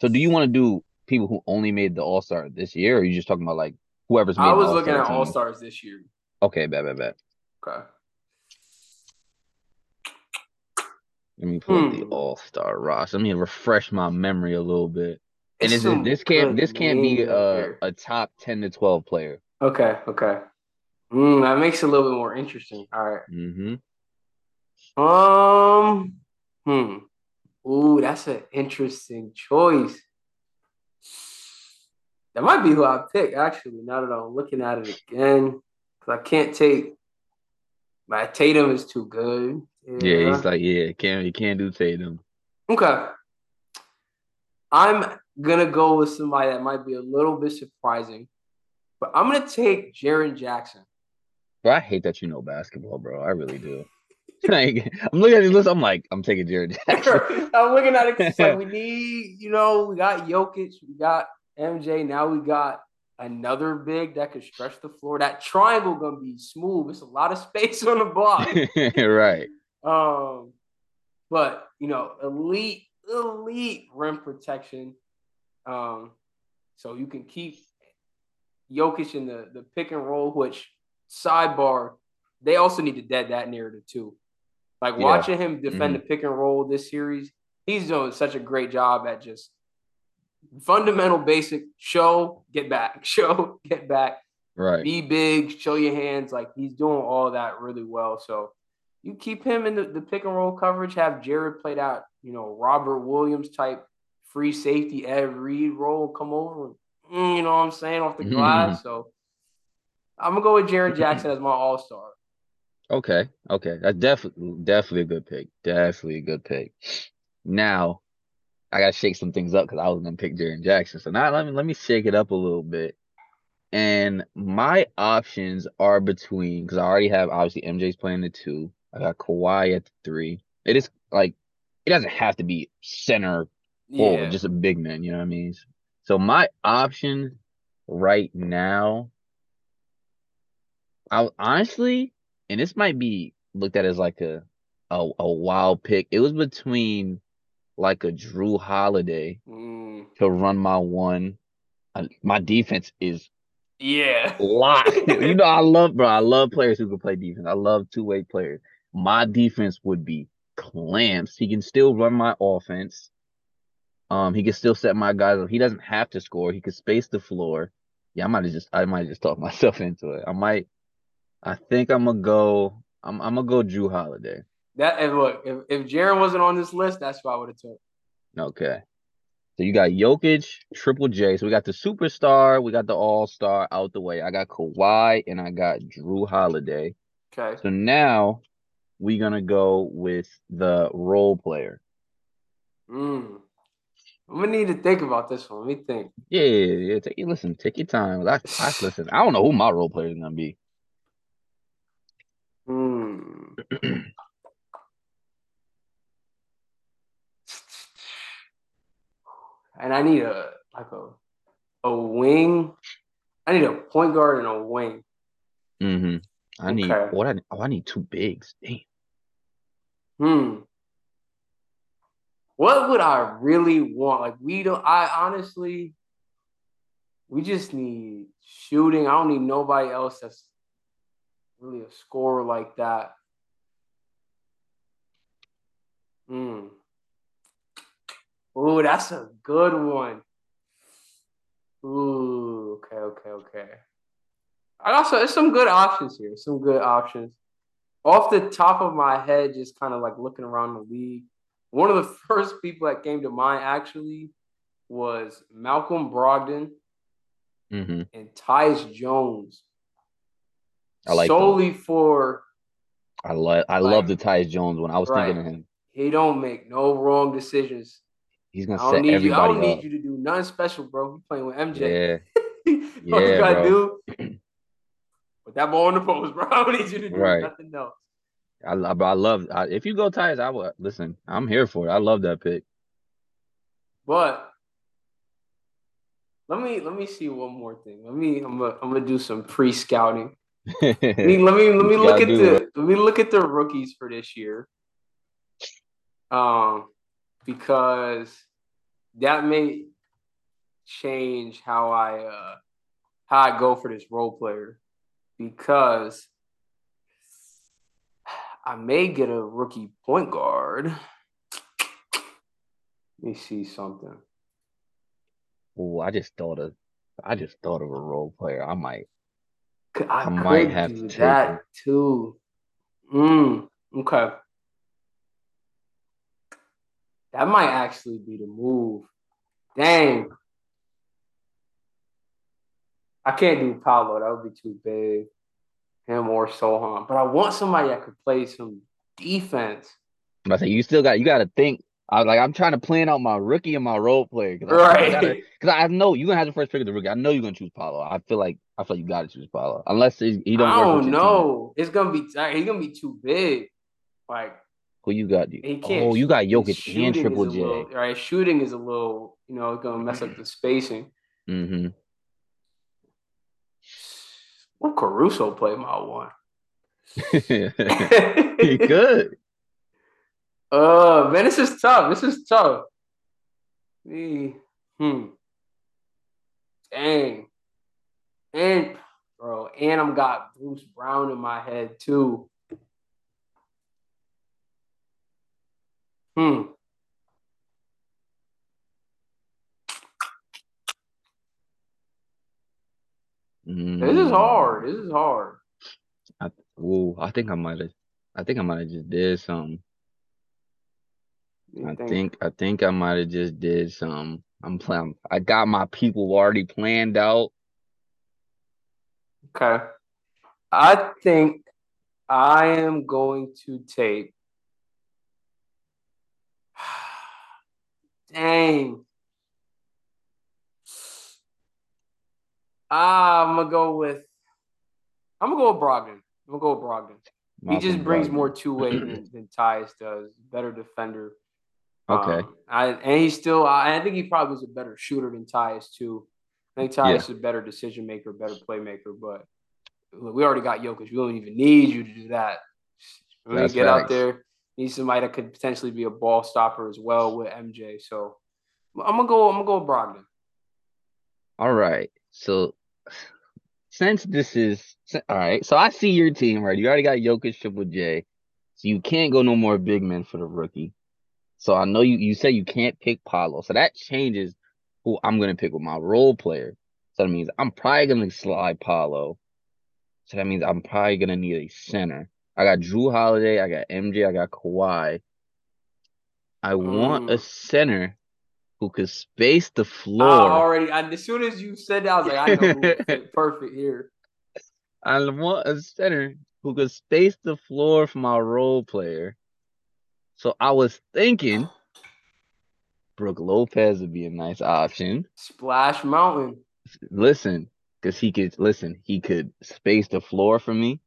Speaker 2: So do you want to do people who only made the All Star this year, or are you just talking about like whoever's made
Speaker 1: I was looking at? All Stars this year.
Speaker 2: Okay, bet, bet, bet.
Speaker 1: Okay.
Speaker 2: Let me pull up the
Speaker 1: Hmm.
Speaker 2: All Star roster. Let me refresh my memory a little bit. And
Speaker 1: It's
Speaker 2: is it, this can't this can't be a, a top ten to twelve player.
Speaker 1: Okay. Okay. Mm, that makes it a little bit more interesting. All right.
Speaker 2: Mm-hmm.
Speaker 1: Um. Hmm. Ooh, that's an interesting choice. That might be who I pick actually. Now that I'm looking at it again, because I can't take. My Tatum is too good.
Speaker 2: Yeah, he's like, yeah, can't you can't do Tatum.
Speaker 1: Okay. I'm gonna go with somebody that might be a little bit surprising, but I'm gonna take Jaren Jackson.
Speaker 2: Bro, I hate that you know basketball, bro. I really do. like, I'm looking at this list. I'm like, I'm taking Jared Jackson.
Speaker 1: I'm looking at it. It's like we need, you know, we got Jokic, we got MJ. Now we got another big that could stretch the floor. That triangle gonna be smooth. It's a lot of space on the block.
Speaker 2: right.
Speaker 1: Um, but you know, elite, elite rim protection. Um, so you can keep Jokic in the the pick and roll. Which sidebar, they also need to dead that narrative too. Like
Speaker 2: Yeah.
Speaker 1: watching him defend the pick and roll this series, he's doing such a great job at just fundamental, basic show, get back, show, get back
Speaker 2: Right.
Speaker 1: be big, show your hands. Like he's doing all that really well. So you keep him in the, the pick and roll coverage, have Jared played out, you know, Robert Williams type free safety, Ed Reed role, come over mm, you know what I'm saying, off the glass. So I'm going to go with Jared Jackson as my all star.
Speaker 2: Okay. Okay. That's definitely definitely a good pick. Definitely a good pick. Now, I gotta shake some things up because I was gonna pick Jaren Jackson. So now let me let me shake it up a little bit. And my options are between because I already have obviously MJ's playing the two. I got Kawhi at the three. It is like it doesn't have to be center forward,
Speaker 1: Yeah.
Speaker 2: just a big man, you know what I mean? So my option right now, I honestly, and this might be looked at as like a a, a wild pick. It was between like a Jrue Holiday
Speaker 1: Mm,
Speaker 2: to run my one. Uh, my defense is
Speaker 1: yeah.
Speaker 2: locked. you know, I love, bro. I love players who can play defense. I love two way players. My defense would be clamps. He can still run my offense. Um, he can still set my guys up. He doesn't have to score. He can space the floor. Yeah, I might have just, I might just talk myself into it. I might. I think I'm gonna go. I'm I'm gonna go Jrue Holiday.
Speaker 1: That and look, if, if Jaren wasn't on this list, that's what I would have took.
Speaker 2: Okay. So you got Jokic, Triple J. So we got the superstar, we got the all star out the way. I got Kawhi and I got Jrue Holiday.
Speaker 1: Okay.
Speaker 2: So now we're gonna go with the role player.
Speaker 1: Mm. I'm gonna need to think about this one. Let me think.
Speaker 2: Yeah, yeah, yeah. Take, listen, take your time. I, I listen. I don't know who my role player is gonna be.
Speaker 1: Hmm. and I need a like a a wing. I need a point guard and a wing.
Speaker 2: Mm-hmm. I need
Speaker 1: Okay.
Speaker 2: what I oh I need two bigs. Damn.
Speaker 1: Hmm. What would I really want? Like we don't. I honestly, we just need shooting. I don't need nobody else that's really a scorer like that. Hmm. Ooh, that's a good one. Ooh, okay, okay, okay. I also there's some good options here. Some good options. Off the top of my head, just kind of like looking around the league. One of the first people that came to mind actually was Malcolm Brogdon
Speaker 2: Mm-hmm.
Speaker 1: and Tyus Jones.
Speaker 2: I like
Speaker 1: solely for
Speaker 2: I love I
Speaker 1: Like-
Speaker 2: love the Tyus Jones one. I was
Speaker 1: Right.
Speaker 2: thinking of him.
Speaker 1: he don't make no wrong decisions.
Speaker 2: He's gonna
Speaker 1: don't
Speaker 2: set
Speaker 1: need you. I don't
Speaker 2: everybody
Speaker 1: need you to do nothing special, bro. You playing with MJ.
Speaker 2: Yeah,
Speaker 1: you
Speaker 2: Yeah,
Speaker 1: gotta
Speaker 2: bro.
Speaker 1: do put that ball in the post, bro. I don't need you to do
Speaker 2: Right.
Speaker 1: nothing else.
Speaker 2: I love. I love. I, if you go Tyus, I would listen. I'm here for it. I love that pick.
Speaker 1: But let me let me see one more thing. Let me I'm gonna I'm gonna do some pre scouting. Let me let me let me look at the let me look at the rookies for this year. Um, because that may change how I uh how I go for this role player. Because I may get a rookie point guard. Let me see something.
Speaker 2: Oh, I just thought of. I just thought of a role player. I might.
Speaker 1: I,
Speaker 2: I might have
Speaker 1: do
Speaker 2: to
Speaker 1: that
Speaker 2: him.
Speaker 1: too. Mm, okay. That might actually be the move. Dang. I can't do Paolo. That would be too big. Him or Sochan. But I want somebody that could play some defense.
Speaker 2: I say you still got. You got to think. I like. I'm trying to plan out my rookie and my role player. Cause I,
Speaker 1: Right.
Speaker 2: Because I, know you're gonna have the first pick of the rookie. I know you're gonna choose Paolo. I feel like. I feel like you got to choose Paolo unless he, don't
Speaker 1: I don't know. It's gonna be he's gonna be too big. Like
Speaker 2: Who you got? Oh, you got Jokic and Triple J.
Speaker 1: little- right, shooting is a little, you know, gonna mess up the spacing.
Speaker 2: Mm-hmm.
Speaker 1: Well, Caruso played my one.
Speaker 2: he could.
Speaker 1: Uh, man, this is tough. This is tough. Me, hmm. Dang. And bro, and I'm got Bruce Brown in my head too. Hmm. This
Speaker 2: Mm.
Speaker 1: is hard. This is hard.
Speaker 2: Ooh, I think I might have. I think I might have just did something.
Speaker 1: Let me
Speaker 2: I think I think I might have just did some. I'm playing. I got my people already planned out.
Speaker 1: Okay. I think I am going to take. Dang. I'm gonna go with. I'm gonna go with Brogdon. I'm gonna go with Brogdon. he just brings
Speaker 2: Brogdon.
Speaker 1: more two way than, than Tyus does. Better defender.
Speaker 2: Okay.
Speaker 1: Um, I, and he's still. I, I think he probably was a better shooter than Tyus too. I think Tyus is a better decision maker, better playmaker. But look, we already got Jokic. We don't even need you to do that. We get out there, need somebody that could potentially be a ball stopper as well with MJ. So I'm gonna go. I'm gonna go with Brogdon.
Speaker 2: All right. So since this is all right, so I see your team right. You already got Jokic, Triple J, so you can't go no more big men for the rookie. So I know you. You say you can't pick Paolo, so that changes who I'm gonna pick with my role player. So that means I'm probably gonna slide Paolo. So that means I'm probably gonna need a center. I got Jrue Holiday, I got MJ, I got Kawhi. I want a
Speaker 1: Mm.
Speaker 2: center who could space the floor.
Speaker 1: I already, I, as soon as you said that, I was like, I know perfect here.
Speaker 2: I want a center who could space the floor for my role player. So I was thinking Brook Lopez would be a nice option.
Speaker 1: Splash Mountain.
Speaker 2: Listen, because he could listen, he could space the floor for me.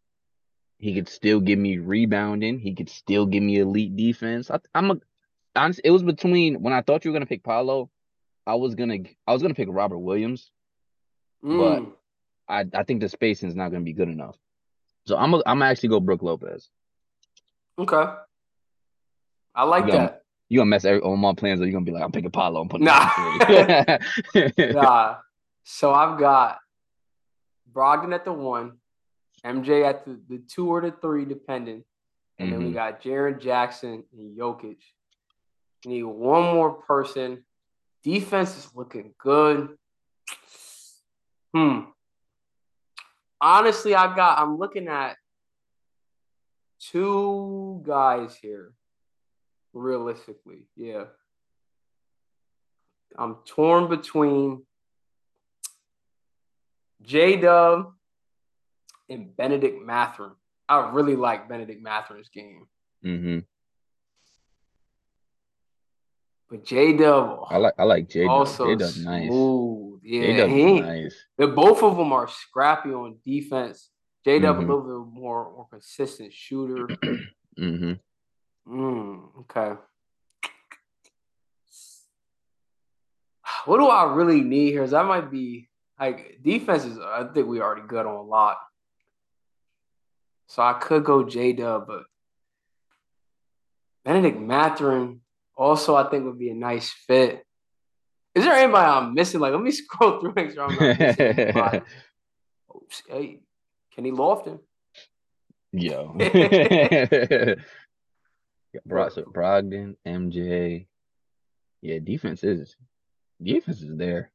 Speaker 2: He could still give me rebounding. He could still give me elite defense. I, I'm a honest. It was between when I thought you were gonna pick Paolo. I was gonna I was gonna pick Robert Williams. But-
Speaker 1: Mm.
Speaker 2: I I think the spacing is not gonna be good enough. So I'm a, I'm gonna actually go Brook Lopez.
Speaker 1: Okay. I like
Speaker 2: You got-
Speaker 1: that.
Speaker 2: You gonna mess every, all my plans, or you gonna be like, I'm picking Paolo. I'm putting
Speaker 1: Nah.
Speaker 2: him in three.
Speaker 1: Nah. So I've got Brogdon at the one, MJ at the, the two or the three, depending. And then we
Speaker 2: Mhm.
Speaker 1: got Jaren Jackson and Jokic. Need one more person. Defense is looking good. Hmm. Honestly, I got I'm looking at two guys here. Realistically, yeah. I'm torn between J Dub and Bennedict Mathurin. I really like Bennedict Mathurin's game.
Speaker 2: hmm
Speaker 1: But J Dub
Speaker 2: I like I like J Dub.
Speaker 1: also
Speaker 2: J Dub nice.
Speaker 1: smooth. Yeah,
Speaker 2: J Dub
Speaker 1: he ain't-
Speaker 2: nice.
Speaker 1: the both of them are scrappy on defense. J Dub
Speaker 2: Mhm.
Speaker 1: a little bit more more consistent shooter.
Speaker 2: mm-hmm.
Speaker 1: Mm, okay. What do I really need here? Is that might be like defenses. I think we already good on a lot. So I could go J Dub, but Bennedict Mathurin also I think would be a nice fit. Is there anybody I'm missing? Like, let me scroll through make sure I'm not missing. Oh, hey, Kenny Lofton.
Speaker 2: Yo. Brogdon, MJ. Yeah, defense is defense is there.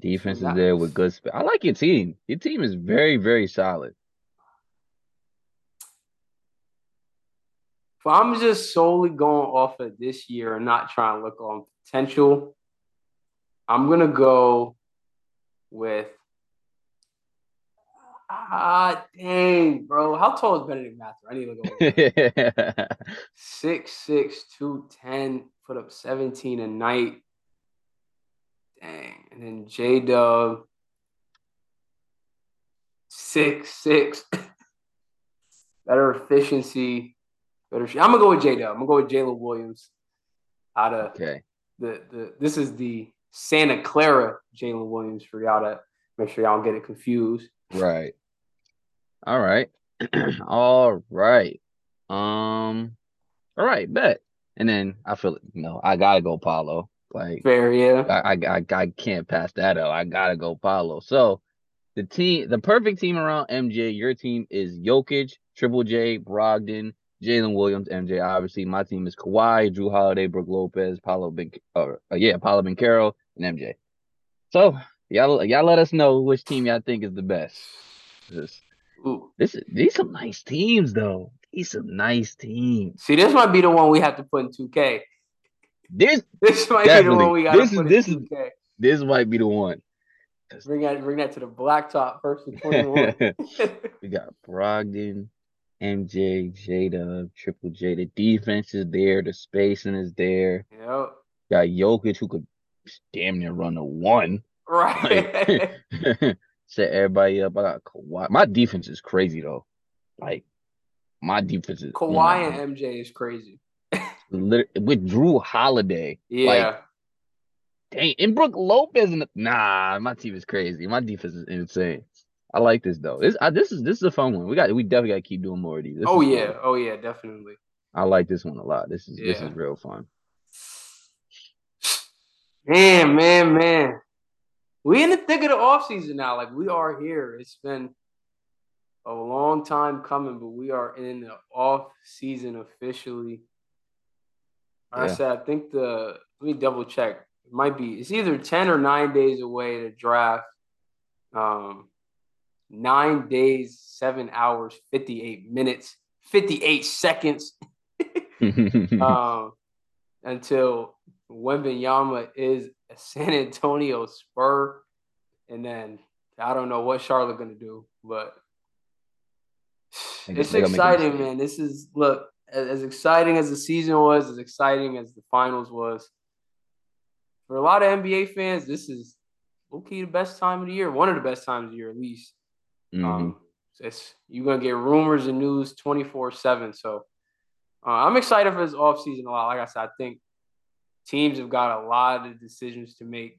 Speaker 2: Defense is there with good. Sp- I like your team. Your team is very, very solid.
Speaker 1: If I'm just solely going off of this year and not trying to look on potential, I'm gonna go with ah dang, bro. How tall is Benedict Mather? I need to look over. Six six two ten, put up 17 a night. Dang. And then J Dub. Six six. Better efficiency. I'm gonna go with J Dub. I'm gonna go with Jalen Williams. Out of
Speaker 2: okay.
Speaker 1: the the this is the Santa Clara Jalen Williams for y'all to make sure y'all don't get it confused.
Speaker 2: Right. All right. All right. Um. All right. Bet. And then I feel you know I gotta go Paolo. Like
Speaker 1: Fair, yeah.
Speaker 2: I, I I I can't pass that up. I gotta go Paolo. So the team, the perfect team around MJ. Your team is Jokic, Triple J, Brogdon, Jalen Williams, MJ. Obviously, my team is Kawhi, Jrue Holiday, Brook Lopez, Paolo Ben, uh, uh, yeah, Paolo Banchero, and MJ. So y'all y'all let us know which team y'all think is the best. This
Speaker 1: Ooh.
Speaker 2: this is these some nice teams though. These some nice teams.
Speaker 1: See, this might be the one we have to put in 2K.
Speaker 2: This
Speaker 1: This might be the one we
Speaker 2: This is-
Speaker 1: put
Speaker 2: this
Speaker 1: in 2K.
Speaker 2: this might be the one.
Speaker 1: Bring that, bring that to the blacktop first and 21.
Speaker 2: We got Brogdon, MJ, Jada, Triple J. The defense is there. The spacing is there.
Speaker 1: yep.
Speaker 2: Got Jokic who could damn near run a one.
Speaker 1: Right.
Speaker 2: Set everybody up. I got Kawhi. My defense is crazy though. Like my defense is
Speaker 1: Kawhi and MJ is crazy.
Speaker 2: With Jrue Holiday.
Speaker 1: Yeah.
Speaker 2: Like, dang, and Brook Lopez. The, nah, my team is crazy. My defense is insane. I like this though. This I, this is this is a fun one. We got we definitely got to keep doing more of these. This
Speaker 1: oh yeah.
Speaker 2: fun.
Speaker 1: Oh yeah, definitely.
Speaker 2: I like this one a lot. This is this is real fun.
Speaker 1: Man, man, man. We in the thick of the off season now. Like we are here. It's been a long time coming, but we are in the off season officially. Like I said, I think the let me double check. It might be it's either 10 or 9 days away to draft. Um nine days, seven hours, 58 minutes, 58 seconds um, until Wembanyama is a San Antonio Spur. And then I don't know what Charlotte going to do, but it's exciting, man. This is, look, as, as exciting as the season was, as exciting as the finals was, for a lot of NBA fans, this is okay the best time of the year, one of the best times of the year at least. Mm-hmm. Um, it's you're gonna get rumors and news 24 seven. So uh, I'm excited for this offseason a lot. Like I said, I think teams have got a lot of decisions to make,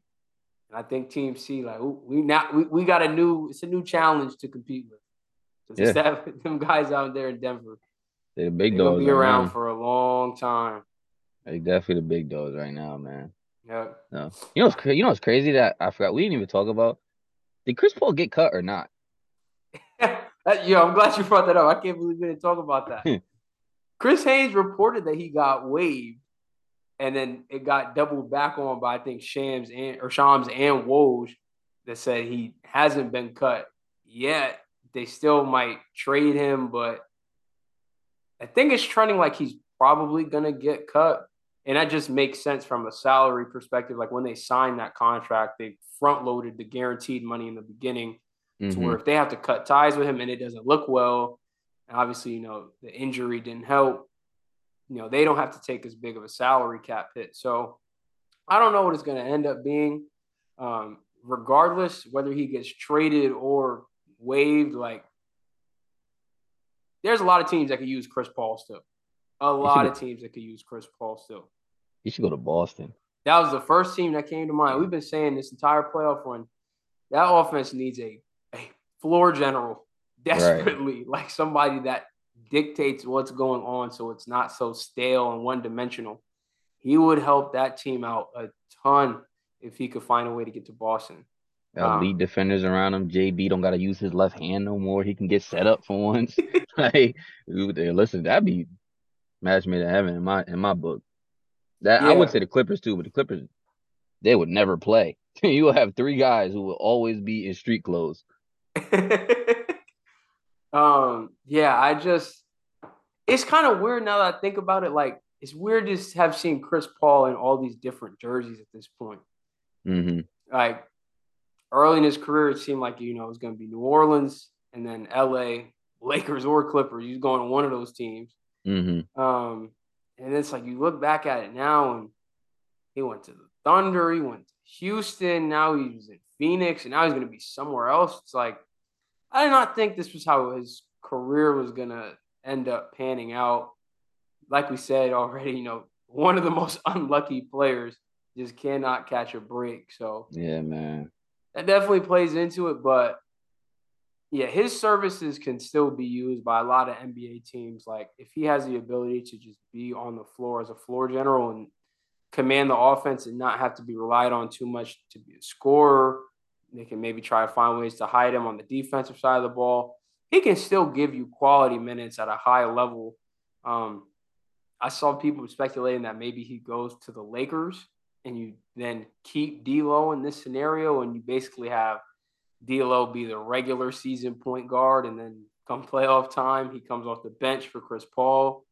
Speaker 1: and I think Team C like we now we, we got a new it's a new challenge to compete with. So yeah. Have them guys out there in Denver.
Speaker 2: They're the big dogs.
Speaker 1: Be around for a long time.
Speaker 2: They definitely the big dogs right now, man. Yeah. No. You know, you know what's crazy that I forgot we didn't even talk about. Did Chris Paul get cut or not?
Speaker 1: Yo, I'm glad you brought that up. I can't believe we didn't talk about that. Hmm. Chris Haynes reported that he got waived, and then it got doubled back on by I think Shams and or Shams and Woj that said he hasn't been cut yet. They still might trade him, but I think it's trending like he's probably gonna get cut. And that just makes sense from a salary perspective. Like when they signed that contract, they front loaded the guaranteed money in the beginning mm-hmm. to where if they have to cut ties with him and it doesn't look well, and obviously, you know, the injury didn't help, you know, they don't have to take as big of a salary cap hit. So I don't know what it's going to end up being. Um, regardless, whether he gets traded or waived, like there's a lot of teams that could use Chris Paul still. A lot of teams that could use Chris Paul still.
Speaker 2: He should go to Boston.
Speaker 1: That was the first team that came to mind. We've been saying this entire playoff run. That offense needs a floor general desperately, right. like somebody that dictates what's going on so it's not so stale and one dimensional. He would help that team out a ton if he could find a way to get to Boston.
Speaker 2: Um, lead defenders around him. JB don't got to use his left hand no more. He can get set up for once. like, listen, that'd be match made in heaven in my in my book. That yeah. I would say the Clippers too, but the Clippers they would never play. you will have three guys who will always be in street clothes.
Speaker 1: um, yeah, I just it's kind of weird now that I think about it. Like it's weird to have seen Chris Paul in all these different jerseys at this point.
Speaker 2: Mm-hmm.
Speaker 1: Like early in his career, it seemed like you know it was going to be New Orleans and then L.A. Lakers or Clippers. He's going to one of those teams.
Speaker 2: Mm-hmm.
Speaker 1: Um, and it's like you look back at it now, and he went to the Thunder, he went to Houston, now he's in Phoenix, and now he's going to be somewhere else. It's like I did not think this was how his career was going to end up panning out. Like we said already, you know, one of the most unlucky players just cannot catch a break. So
Speaker 2: yeah, man,
Speaker 1: that definitely plays into it. But yeah, his services can still be used by a lot of NBA teams. Like if he has the ability to just be on the floor as a floor general and command the offense and not have to be relied on too much to be a scorer they can maybe try to find ways to hide him on the defensive side of the ball. He can still give you quality minutes at a high level. Um, I saw people speculating that maybe he goes to the Lakers and you then keep D'Lo in this scenario, and you basically have D'Lo be the regular season point guard, and then come playoff time, he comes off the bench for Chris Paul.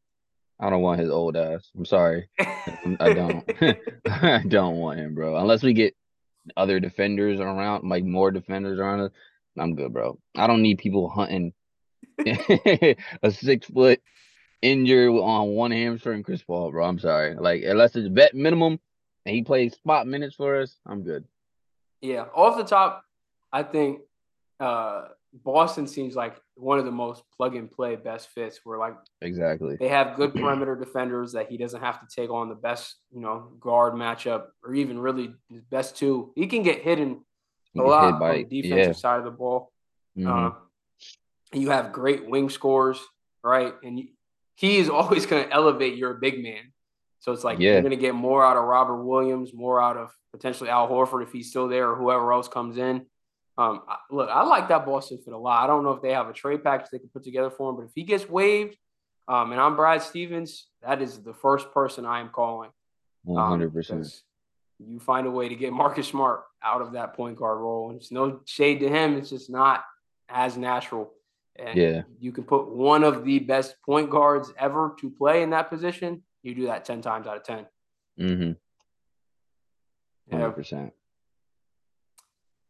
Speaker 2: I don't want his old ass. I'm sorry, I don't. I don't want him, bro. Unless we get other defenders around, like more defenders around us, I'm good, bro. I don't need people hunting a six foot injured on one hamstring Chris Paul, bro. I'm sorry. Like unless it's vet minimum and he plays spot minutes for us, I'm good.
Speaker 1: Yeah, off the top, I think uh Boston seems like one of the most plug and play best fits where like
Speaker 2: exactly.
Speaker 1: they have good perimeter defenders that he doesn't have to take on the best you know guard matchup or even really his best two. He can get hidden a lot by, on the defensive yeah. side of the ball. Mm-hmm. uh, you have great wing scores right? And he is always going to elevate your big man. So it's like yeah. you're going to get more out of Robert Williams more out of potentially Al Horford if he's still there or whoever else comes in um, look, I like that Boston fit a lot. I don't know if they have a trade package they can put together for him, but if he gets waived, um, and I'm Brad Stevens, that is the first person I am calling.
Speaker 2: One hundred percent. Um,
Speaker 1: you find a way to get Marcus Smart out of that point guard role, and it's no shade to him. It's just not as natural. And
Speaker 2: Yeah.
Speaker 1: you can put one of the best point guards ever to play in that position. You do that 10 times out of 10.
Speaker 2: Mm-hmm. Hundred percent.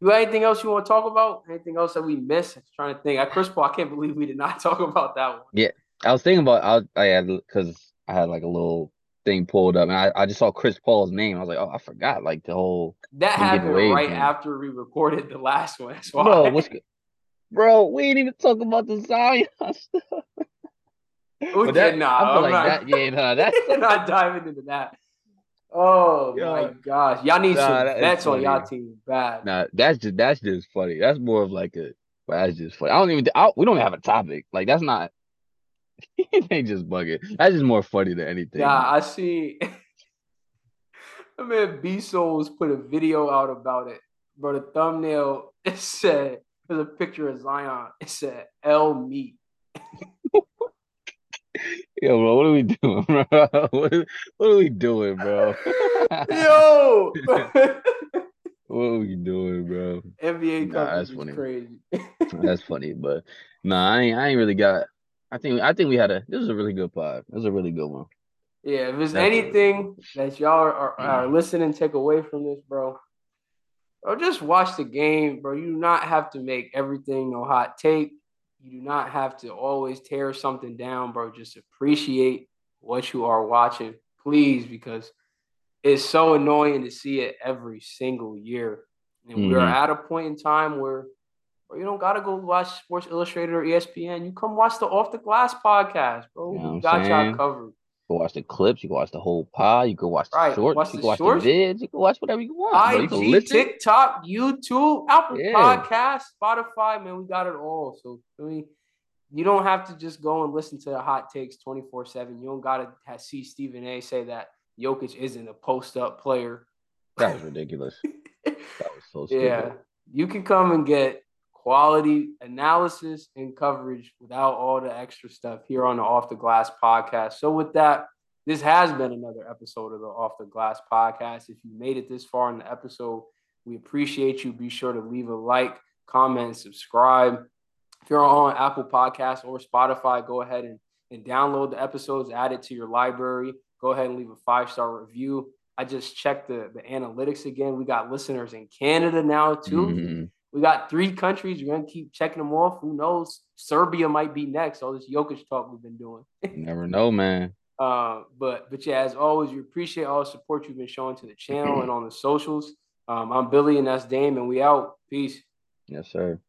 Speaker 1: You got anything else you want to talk about? Anything else that we missed? I'm trying to think. At Chris Paul, I can't believe we did not talk about that one.
Speaker 2: Yeah, I was thinking about I I had because I had like a little thing pulled up and I, I just saw Chris Paul's name. I was like, oh, I forgot like the whole
Speaker 1: That happened right after we recorded the last one. That's why.
Speaker 2: bro. What's good? Bro, we ain't even talk about the Zion stuff.
Speaker 1: we
Speaker 2: But that,
Speaker 1: did not.
Speaker 2: I feel
Speaker 1: I'm
Speaker 2: like
Speaker 1: not,
Speaker 2: that. Yeah, nah, that.
Speaker 1: we're not diving into that. Oh
Speaker 2: Yo.
Speaker 1: my gosh. Y'all need
Speaker 2: Nah,
Speaker 1: some
Speaker 2: that is
Speaker 1: vets on y'all team bad.
Speaker 2: Nah, that's just that's just funny. That's more of like a. Well, that's just funny. I don't even. I, we don't have a topic. Like that's not. it ain't just bugging. That's just more funny than anything.
Speaker 1: Nah, I see. I mean, B Souls put a video out about it. Bro, the thumbnail it said there's a picture of Zion. It said L meat.
Speaker 2: Yo, bro, what are we doing, bro? What, are- what are we doing, bro?
Speaker 1: Yo,
Speaker 2: What are we doing, bro?
Speaker 1: NBA
Speaker 2: Nah, that's
Speaker 1: is
Speaker 2: funny.
Speaker 1: crazy.
Speaker 2: That's funny, but nah, I ain't. I ain't really got. I think. I think we had a. This was a really good pod. This was a really good one.
Speaker 1: Yeah, if there's anything that y'all are, are mm. listening, take away from this, bro, bro, just watch the game, bro. You do not have to make everything no hot take. You do not have to always tear something down, bro. Just appreciate what you are watching, please, because it's so annoying to see it every single year. And we're
Speaker 2: Mhm.
Speaker 1: at a point in time where, where you don't gotta go watch Sports Illustrated or ESPN. You come watch the Off the Glass podcast, bro.
Speaker 2: You know
Speaker 1: we got y'all covered.
Speaker 2: You can watch the clips. You can watch the whole pod. You can watch the
Speaker 1: Right,
Speaker 2: shorts.
Speaker 1: watch
Speaker 2: you can watch
Speaker 1: shorts.
Speaker 2: the vids. You can watch whatever you want. bro. You
Speaker 1: IG. TikTok, YouTube, Apple
Speaker 2: Yeah.
Speaker 1: Podcast, Spotify, man, we got it all. So I mean, you don't have to just go and listen to the hot takes 24-7. You don't gotta have, see Stephen A say that Jokic isn't a post-up player.
Speaker 2: That was ridiculous. That was so stupid.
Speaker 1: yeah. You can come and get quality analysis and coverage without all the extra stuff here on the Off the Glass podcast. So with that, this has been another episode of the Off the Glass podcast. If you made it this far in the episode, we appreciate you. Be sure to leave a like, comment, subscribe. If you're on Apple Podcasts or Spotify, go ahead and, and download the episodes, add it to your library. Go ahead and leave a five-star review. I just checked the, the analytics again. We got listeners in Canada now, too.
Speaker 2: Mhm.
Speaker 1: We got three countries. We're gonna keep checking them off. Who knows? Serbia might be next. All this Jokic talk we've been doing.
Speaker 2: Never know, man.
Speaker 1: Uh, but but yeah, as always, we appreciate all the support you've been showing to the channel and on the socials. Um, I'm Billy and that's Dame, and we out. Peace.
Speaker 2: Yes, sir.